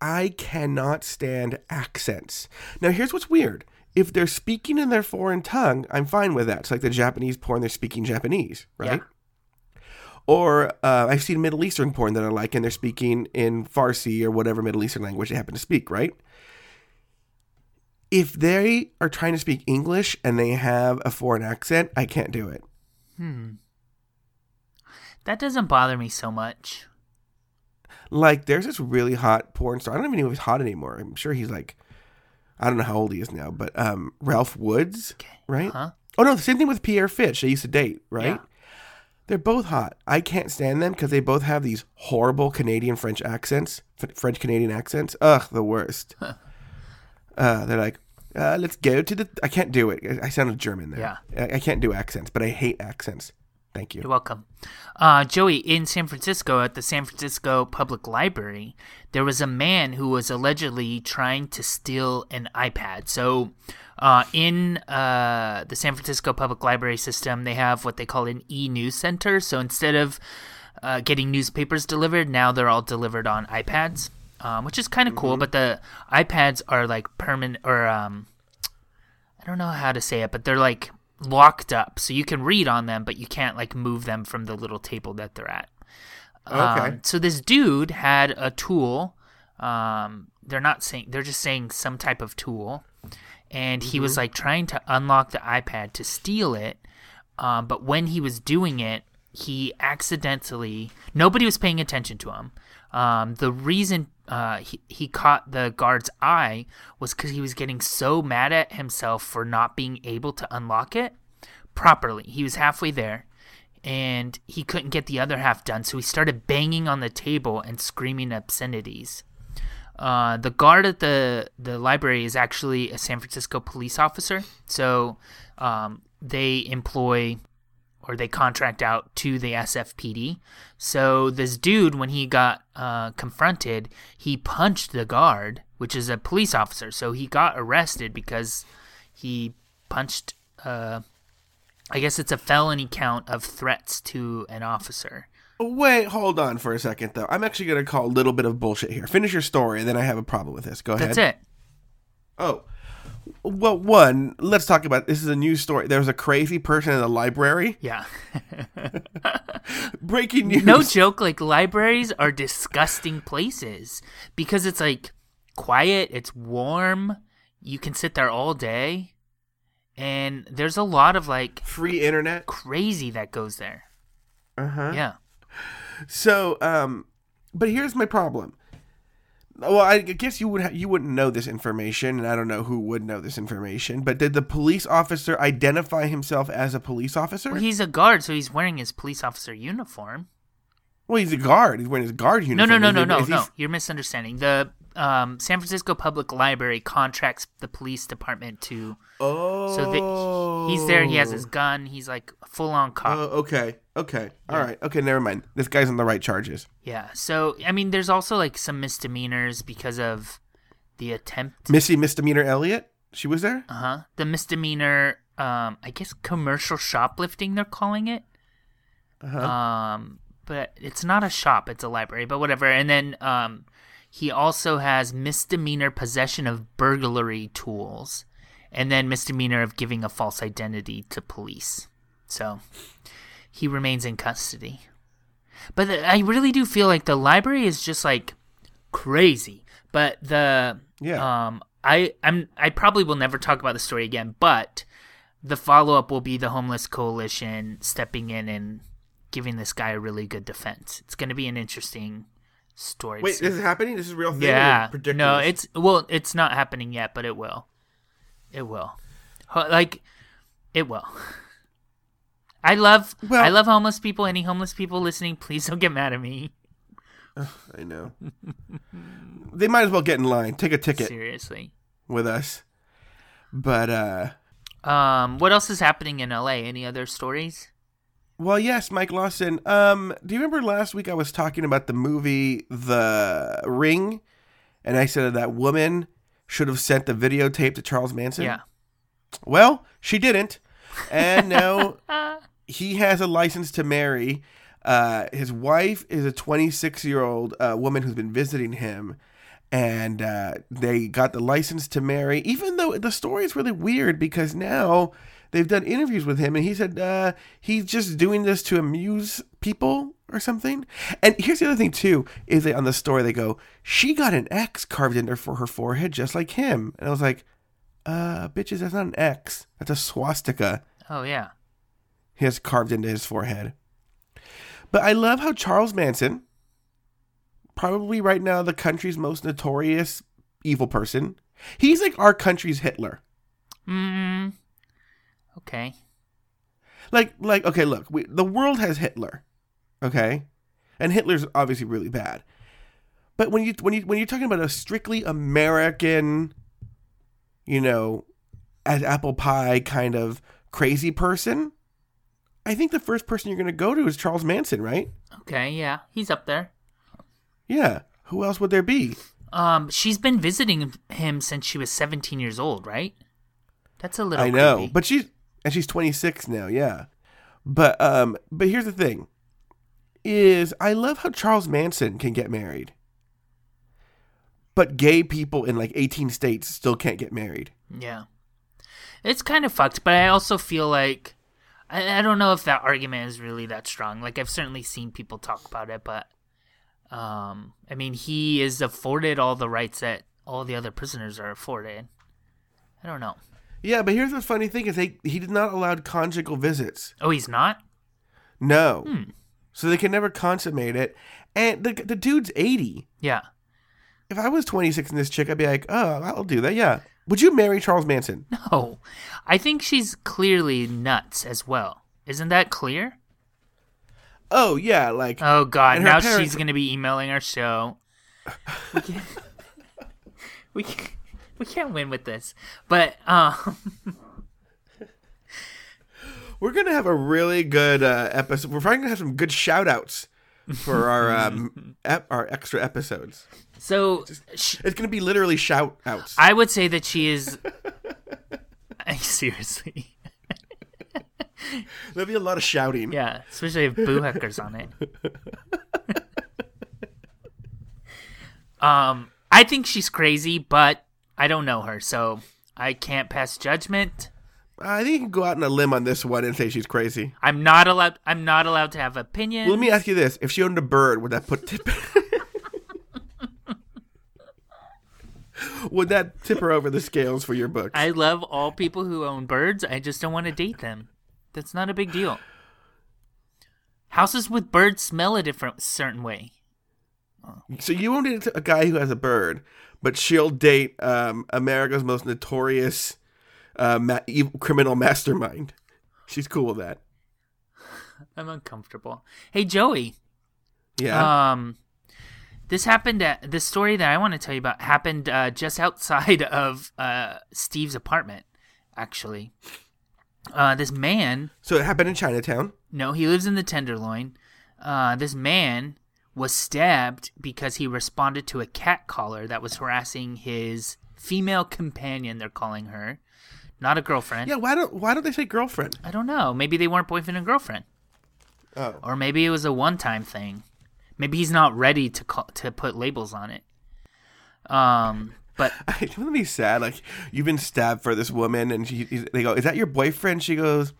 I cannot stand accents. Now, here's what's weird. If they're speaking in their foreign tongue, I'm fine with that. It's like the Japanese porn, they're speaking Japanese, right? Or uh, I've seen Middle Eastern porn that I like, and they're speaking in Farsi or whatever Middle Eastern language they happen to speak, right? If they are trying to speak English and they have a foreign accent, I can't do it. Hmm. That doesn't bother me so much. Like, there's this really hot porn star. I don't even know if he's hot anymore. I'm sure he's like, I don't know how old he is now, but um, Ralph Woods, right? Huh? Oh no, the same thing with Pierre Fitch. They used to date, right? Yeah. They're both hot. I can't stand them because they both have these horrible Canadian French accents, F- French Canadian accents. Ugh, the worst. Uh, they're like, uh, let's go to the. I can't do it. I, I sounded German there. Yeah. I, I can't do accents, but I hate accents. Thank you. You're welcome. Uh, Joey, in San Francisco, at the San Francisco Public Library, there was a man who was allegedly trying to steal an iPad. So, uh, in uh, the San Francisco Public Library system, they have what they call an e news center. So, instead of uh, getting newspapers delivered, now they're all delivered on iPads, um, which is kind of cool. But the iPads are like permanent, or um, I don't know how to say it, but they're like locked up, so you can read on them, but you can't like move them from the little table that they're at. Okay. Um, so this dude had a tool. Um, they're not saying they're just saying some type of tool. and he was like trying to unlock the iPad to steal it. Um, but when he was doing it, he accidentally nobody was paying attention to him. Um, the reason uh, he, he caught the guard's eye was because he was getting so mad at himself for not being able to unlock it properly. He was halfway there and he couldn't get the other half done, so he started banging on the table and screaming obscenities. Uh, the guard at the the library is actually a San Francisco police officer, so um, they employ or they contract out to the SFPD. So this dude, when he got uh, confronted, he punched the guard, which is a police officer. So he got arrested because he punched. Uh, I guess it's a felony count of threats to an officer. Wait, hold on for a second though. I'm actually gonna call a little bit of bullshit here. Finish your story, and then I have a problem with this. Go ahead. That's it. Oh. Well, one, let's talk about this is a news story. There was a crazy person in the library. Yeah. *laughs* Breaking news. no joke, like libraries are disgusting places because it's like quiet, it's warm, you can sit there all day, and there's a lot of like Free internet. crazy that goes there. Uh huh. Yeah. So, um, but here's my problem. Well, I guess you would ha- you wouldn't know this information, and I don't know who would know this information. But did the police officer identify himself as a police officer? Well, he's a guard, so he's wearing his police officer uniform. Well, he's a guard. He's wearing his guard uniform. no, no, no, no, he- no. You're misunderstanding. The um, San Francisco Public Library contracts the police department to. Oh, So the, he's there. He has his gun. He's like full on cop. Oh, okay, okay, all right, okay. Never mind. This guy's on the right charges. Yeah. So I mean, there's also like some misdemeanors because of the attempt. Missy misdemeanor Elliott. She was there. Uh huh. The misdemeanor. Um, I guess commercial shoplifting. They're calling it. Uh-huh. Um, but it's not a shop. It's a library. But whatever. And then um, he also has misdemeanor possession of burglary tools, and then misdemeanor of giving a false identity to police. So he remains in custody. But the, I really do feel like the library is just like crazy. But the Yeah. um I I'm I probably will never talk about the story again, but the follow up will be the homeless coalition stepping in and giving this guy a really good defense. It's going to be an interesting story. Wait, this is happening. This is a real thing. yeah, no, it's well, it's not happening yet, but it will. It will, like, it will. I love, Well- I love homeless people. Any homeless people listening, please don't get mad at me. I know. they might as well get in line. Take a ticket Seriously. with us. But uh Um, what else is happening in LA? Any other stories? Well, yes, Mike Lawson. Um, do you remember last week I was talking about the movie The Ring, and I said that woman should have sent the videotape to Charles Manson? Yeah. Well, she didn't, and now *laughs* he has a license to marry. Uh, his wife is a 26 year old uh, woman who's been visiting him, and uh, they got the license to marry. Even though the story is really weird because now they've done interviews with him, and he said uh, he's just doing this to amuse people or something. And here's the other thing too: is that on the story they go, she got an X carved into for her forehead just like him, and I was like, uh, bitches, that's not an X, that's a swastika Oh yeah. he has carved into his forehead. But I love how Charles Manson, probably right now the country's most notorious evil person, he's like our country's Hitler. Mm. Okay. Like, like, okay, look, we, the world has Hitler, okay, and Hitler's obviously really bad. But when you when you when you're talking about a strictly American, you know, as apple pie kind of crazy person, I think the first person you're going to go to is Charles Manson, right? Okay. Yeah, he's up there. Yeah. Who else would there be? Um, she's been visiting him since she was 17 years old, right? That's a little. I know, creepy. but she's and she's 26 now. Yeah, but um, but here's the thing: is I love how Charles Manson can get married, but gay people in like 18 states still can't get married. Yeah. It's kind of fucked, but I also feel like I, I don't know if that argument is really that strong. Like I've certainly seen people talk about it, but um I mean he is afforded all the rights that all the other prisoners are afforded. I don't know. Yeah, but here's the funny thing: is they he did not allow conjugal visits. Oh, he's not. No, Hmm. so they can never consummate it. And the the dude's eighty. Yeah. If I was twenty six and this chick, I'd be like, oh, I'll do that. Yeah. Would you marry Charles Manson? *laughs* No, I think she's clearly nuts as well. Isn't that clear? Oh yeah, like Oh God! Now parents- she's gonna be emailing our show. We can't. *laughs* we can't, we can't win with this. But um, *laughs* we're gonna have a really good uh, episode. We're probably gonna have some good shout outs for our *laughs* um ep- our extra episodes. so sh- It's gonna be literally shout outs. I would say that she is. *laughs* Seriously, There'll be a lot of shouting. yeah, especially if Boo Hecker's on it. um, I think she's crazy, but I don't know her, so I can't pass judgment. I think you can go out on a limb on this one and say she's crazy. I'm not allowed. I'm not allowed to have opinions. Well, let me ask you this: If she owned a bird, would that put tip? *laughs* would that tip her over the scales for your book? I love all people who own birds. I just don't want to date them. That's not a big deal. Houses with birds smell a different certain way. So you won't date a guy who has a bird, but she'll date um, America's most notorious uh, ma- evil, criminal mastermind. She's cool with that. *sighs* I'm uncomfortable. Hey Joey, Yeah. um, this happened at the story that I want to tell you about happened uh, just outside *laughs* of uh, Steve's apartment. Actually, uh, this man so it happened in Chinatown. No, he lives in the Tenderloin. Uh, this man was stabbed because he responded to a cat caller that was harassing his female companion. They're calling her, not a girlfriend. Yeah. Why don't Why don't they say girlfriend? I don't know. Maybe they weren't boyfriend and girlfriend, Oh. or maybe it was a one-time thing. Maybe he's not ready to call, to put labels on it. Um, but *laughs* It's gonna be sad. Like you've been stabbed for this woman, and she, they go, "Is that your boyfriend?" She goes,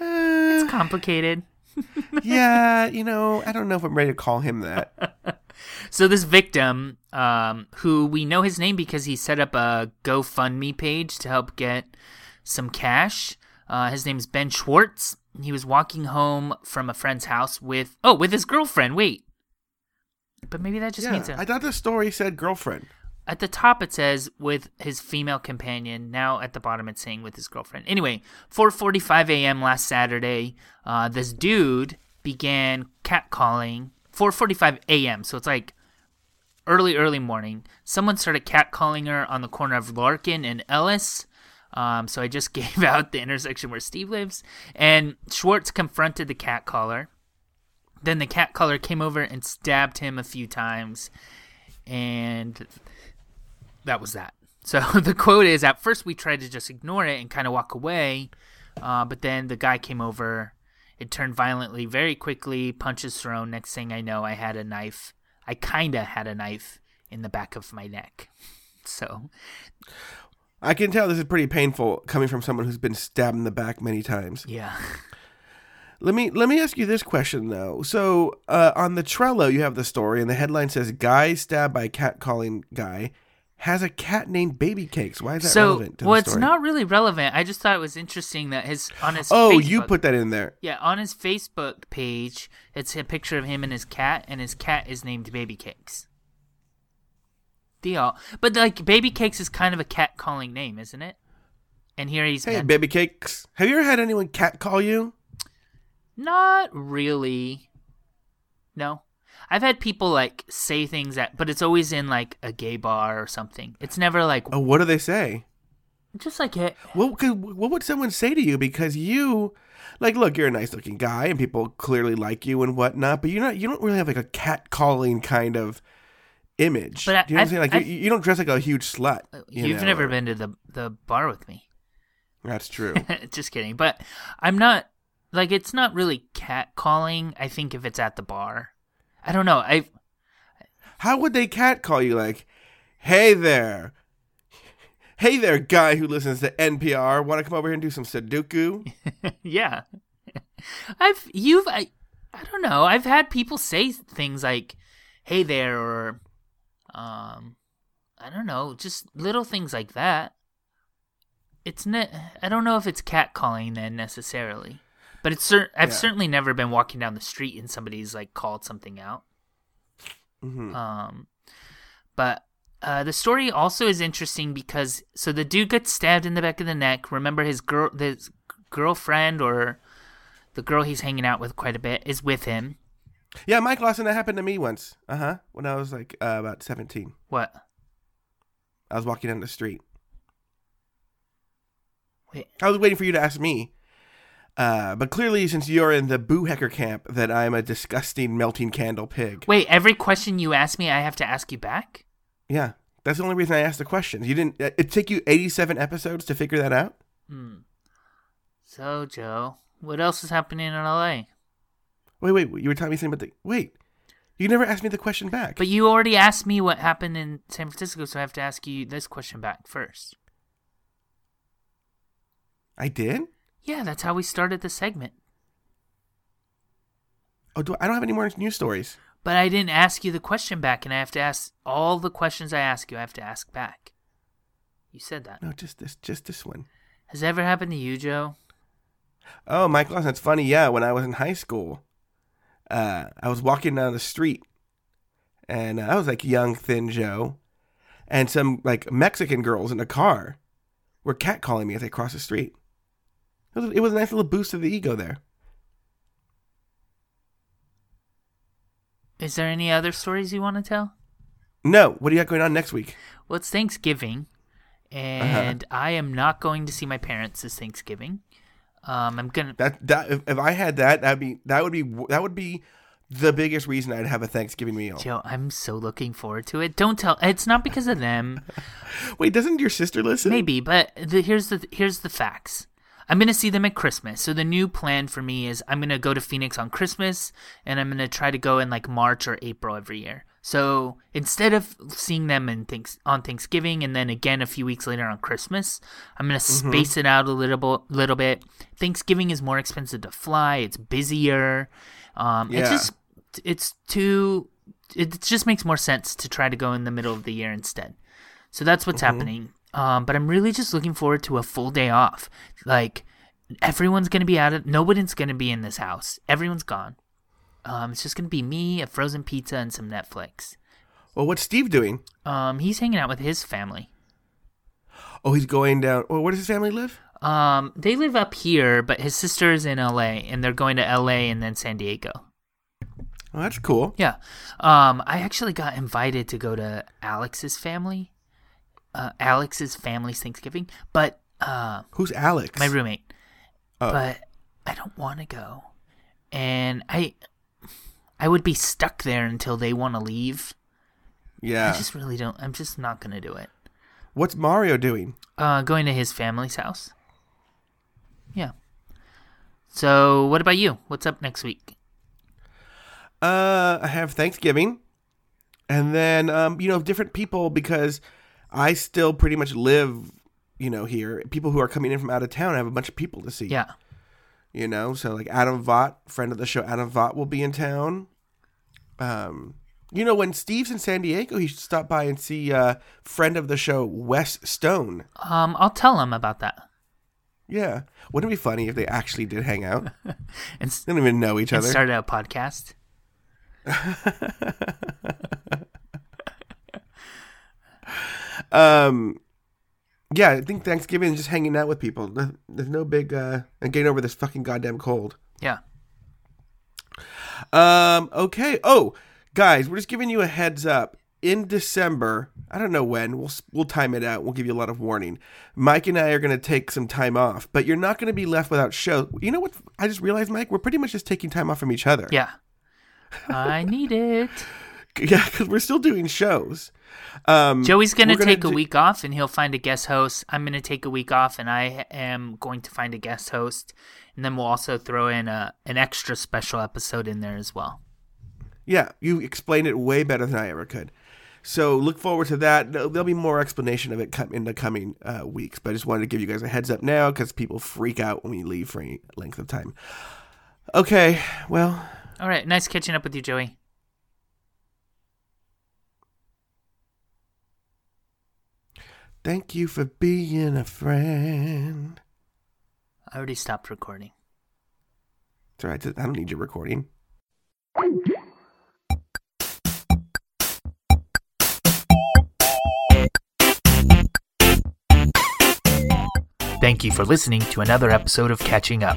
"Eh, it's complicated. *laughs* "Yeah, you know, I don't know if I'm ready to call him that." *laughs* So this victim, um, who we know his name because he set up a GoFundMe page to help get some cash. Uh, his name's Ben Schwartz. He was walking home from a friend's house with oh with his girlfriend. Wait, but maybe that just yeah, means that I thought the story said girlfriend. At the top it says with his female companion. Now at the bottom it's saying with his girlfriend. Anyway, 4:45 a.m. last Saturday, uh, this dude began catcalling. 4:45 a.m. So it's like early, early morning. Someone started catcalling her on the corner of Larkin and Ellis. Um, so I just *laughs* gave out the intersection where Steve lives, and Schwartz confronted the catcaller. Then the catcaller came over and stabbed him a few times, and that was that. So *laughs* the quote is: At first, we tried to just ignore it and kind of walk away, uh, but then the guy came over. It turned violently very quickly. Punches thrown. Next thing I know, I had a knife. I kinda had a knife in the back of my neck. *laughs* So I can tell this is pretty painful coming from someone who's been stabbed in the back many times. yeah, *laughs* Let me let me ask you this question though. So uh, on the Trello, you have the story, and the headline says "Guy stabbed by cat calling guy has a cat named Baby Cakes." Why is that so relevant to well, the it's not really relevant. I just thought it was interesting that his on his oh, Facebook, you put that in there. yeah on his Facebook page. It's a picture of him and his cat, and his cat is named Baby Cakes. Deal, but like Baby Cakes is kind of a cat calling name, isn't it? And here he's Hey, Baby Cakes. Have you ever had anyone cat call you? Not really. No. I've had people like say things that but it's always in like a gay bar or something. It's never like Oh, what do they say? just like it. What could, what would someone say to you because you like look you're a nice looking guy and people clearly like you and whatnot but you're not you don't really have like a cat calling kind of image But I- Do you know what I'm saying like you, you don't dress like a huge slut uh, you You've know, never or- been to the the bar with me. that's true *laughs* just kidding. But I'm not like it's not really cat calling, I think if it's at the bar. I don't know. I how would they cat call you like hey there hey there guy who listens to npr want to come over here and do some sudoku *laughs* yeah. I've you've I I don't know. I've had people say things like hey there or um I don't know, just little things like that. it's ne- I don't know if it's catcalling then necessarily, but it's cer- I've Yeah. certainly never been walking down the street and somebody's like called something out. Mhm. Um, but uh, the story also is interesting because so the dude gets stabbed in the back of the neck. Remember his girl, his girlfriend or the girl he's hanging out with quite a bit is with him. Yeah, Mike Lawson, that happened to me once. Uh huh. When I was like uh, about 17. What? I was walking down the street. Wait, I was waiting for you to ask me. Uh, but clearly, since you're in the boo hecker camp, that I'm a disgusting melting candle pig. wait. Every question you ask me, I have to ask you back. Yeah, that's the only reason I asked the questions. You didn't. It took you 87 episodes to figure that out. Hmm. So Joe, what else is happening in LA? Wait, wait. You were telling me something about the. Wait, you never asked me the question back. But you already asked me what happened in San Francisco, so I have to ask you this question back first. I did. Yeah, that's how we started the segment. Oh, do I, I don't have any more news stories. But I didn't ask you the question back, and I have to ask all the questions I ask you. I have to ask back. You said that. No, just this, just this one. Has it ever happened to you, Joe? Oh, Mike Lawson, it's funny. Yeah, when I was in high school, uh, I was walking down the street, and uh, I was like young, thin Joe, and some like Mexican girls in a car were catcalling me as they crossed the street. It was, it was a nice little boost to the ego there. Is there any other stories you want to tell? No, what do you got going on next week? Well, it's Thanksgiving, and I am not going to see my parents this Thanksgiving. Um, I'm gonna. That that if, if I had that, that'd be that would be that would be the biggest reason I'd have a Thanksgiving meal. Joe, I'm so looking forward to it. Don't tell. It's not because of them. *laughs* Wait, doesn't your sister listen? Maybe, but the, here's the here's the facts. I'm gonna see them at Christmas. So the new plan for me is I'm gonna go to Phoenix on Christmas, and I'm gonna try to go in like March or April every year. So instead of seeing them in thanks on Thanksgiving and then again a few weeks later on Christmas, I'm gonna space it out a little bo- little bit. Thanksgiving is more expensive to fly. It's busier. Um, It's Yeah. just it's too. It just makes more sense to try to go in the middle of the year instead. So that's what's happening. Um, but I'm really just looking forward to a full day off. Like everyone's gonna be out of nobody's gonna be in this house. Everyone's gone. Um, it's just gonna be me, a frozen pizza, and some Netflix. Well, what's Steve doing? Um, he's hanging out with his family. Oh, he's going down. Well, where does his family live? Um, they live up here, but his sister is in LA, and they're going to LA and then San Diego. Oh, that's cool. Yeah. Um, I actually got invited to go to Alex's family, uh, Alex's family's Thanksgiving, but uh, Who's Alex? my roommate. Oh. But I don't want to go, and I, I would be stuck there until they want to leave. Yeah. I just really don't. I'm just not gonna do it. What's Mario doing? Uh, going to his family's house. Yeah. So, what about you? What's up next week? Uh, I have Thanksgiving, and then um, you know, different people because I still pretty much live, you know, here. People who are coming in from out of town, I have a bunch of people to see. Yeah. You know, so like Adam Vaught, friend of the show, Adam Vaught will be in town. Um, you know, when Steve's in San Diego, he should stop by and see uh, friend of the show, Wes Stone. Um, I'll tell him about that. Yeah, wouldn't it be funny if they actually did hang out? *laughs* And, they don't even know each other. started a podcast. *laughs* Um, yeah, I think Thanksgiving is just hanging out with people. There's no big uh, and getting over this fucking goddamn cold. Yeah. Um, okay. Oh, guys, we're just giving you a heads up. In December, I don't know when. We'll we'll time it out. We'll give you a lot of warning. Mike and I are going to take some time off, but you're not going to be left without show. You know what? I just realized, Mike, we're pretty much just taking time off from each other. Yeah. I need it. *laughs* yeah, because we're still doing shows. Um, Joey's gonna gonna take a week off and he'll find a guest host. I'm gonna take a week off and I am going to find a guest host. And then we'll also throw in a an extra special episode in there as well. Yeah, you explained it way better than I ever could. So look forward to that. There'll be more explanation of it come in the coming uh, weeks, but I just wanted to give you guys a heads up now because people freak out when we leave for any length of time. Okay, well, All right, nice catching up with you, Joey. Thank you for being a friend. I already stopped recording. It's all right. I don't need your recording. Thank you for listening to another episode of Catching Up.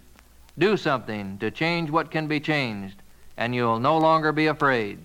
Do something to change what can be changed, and you'll no longer be afraid.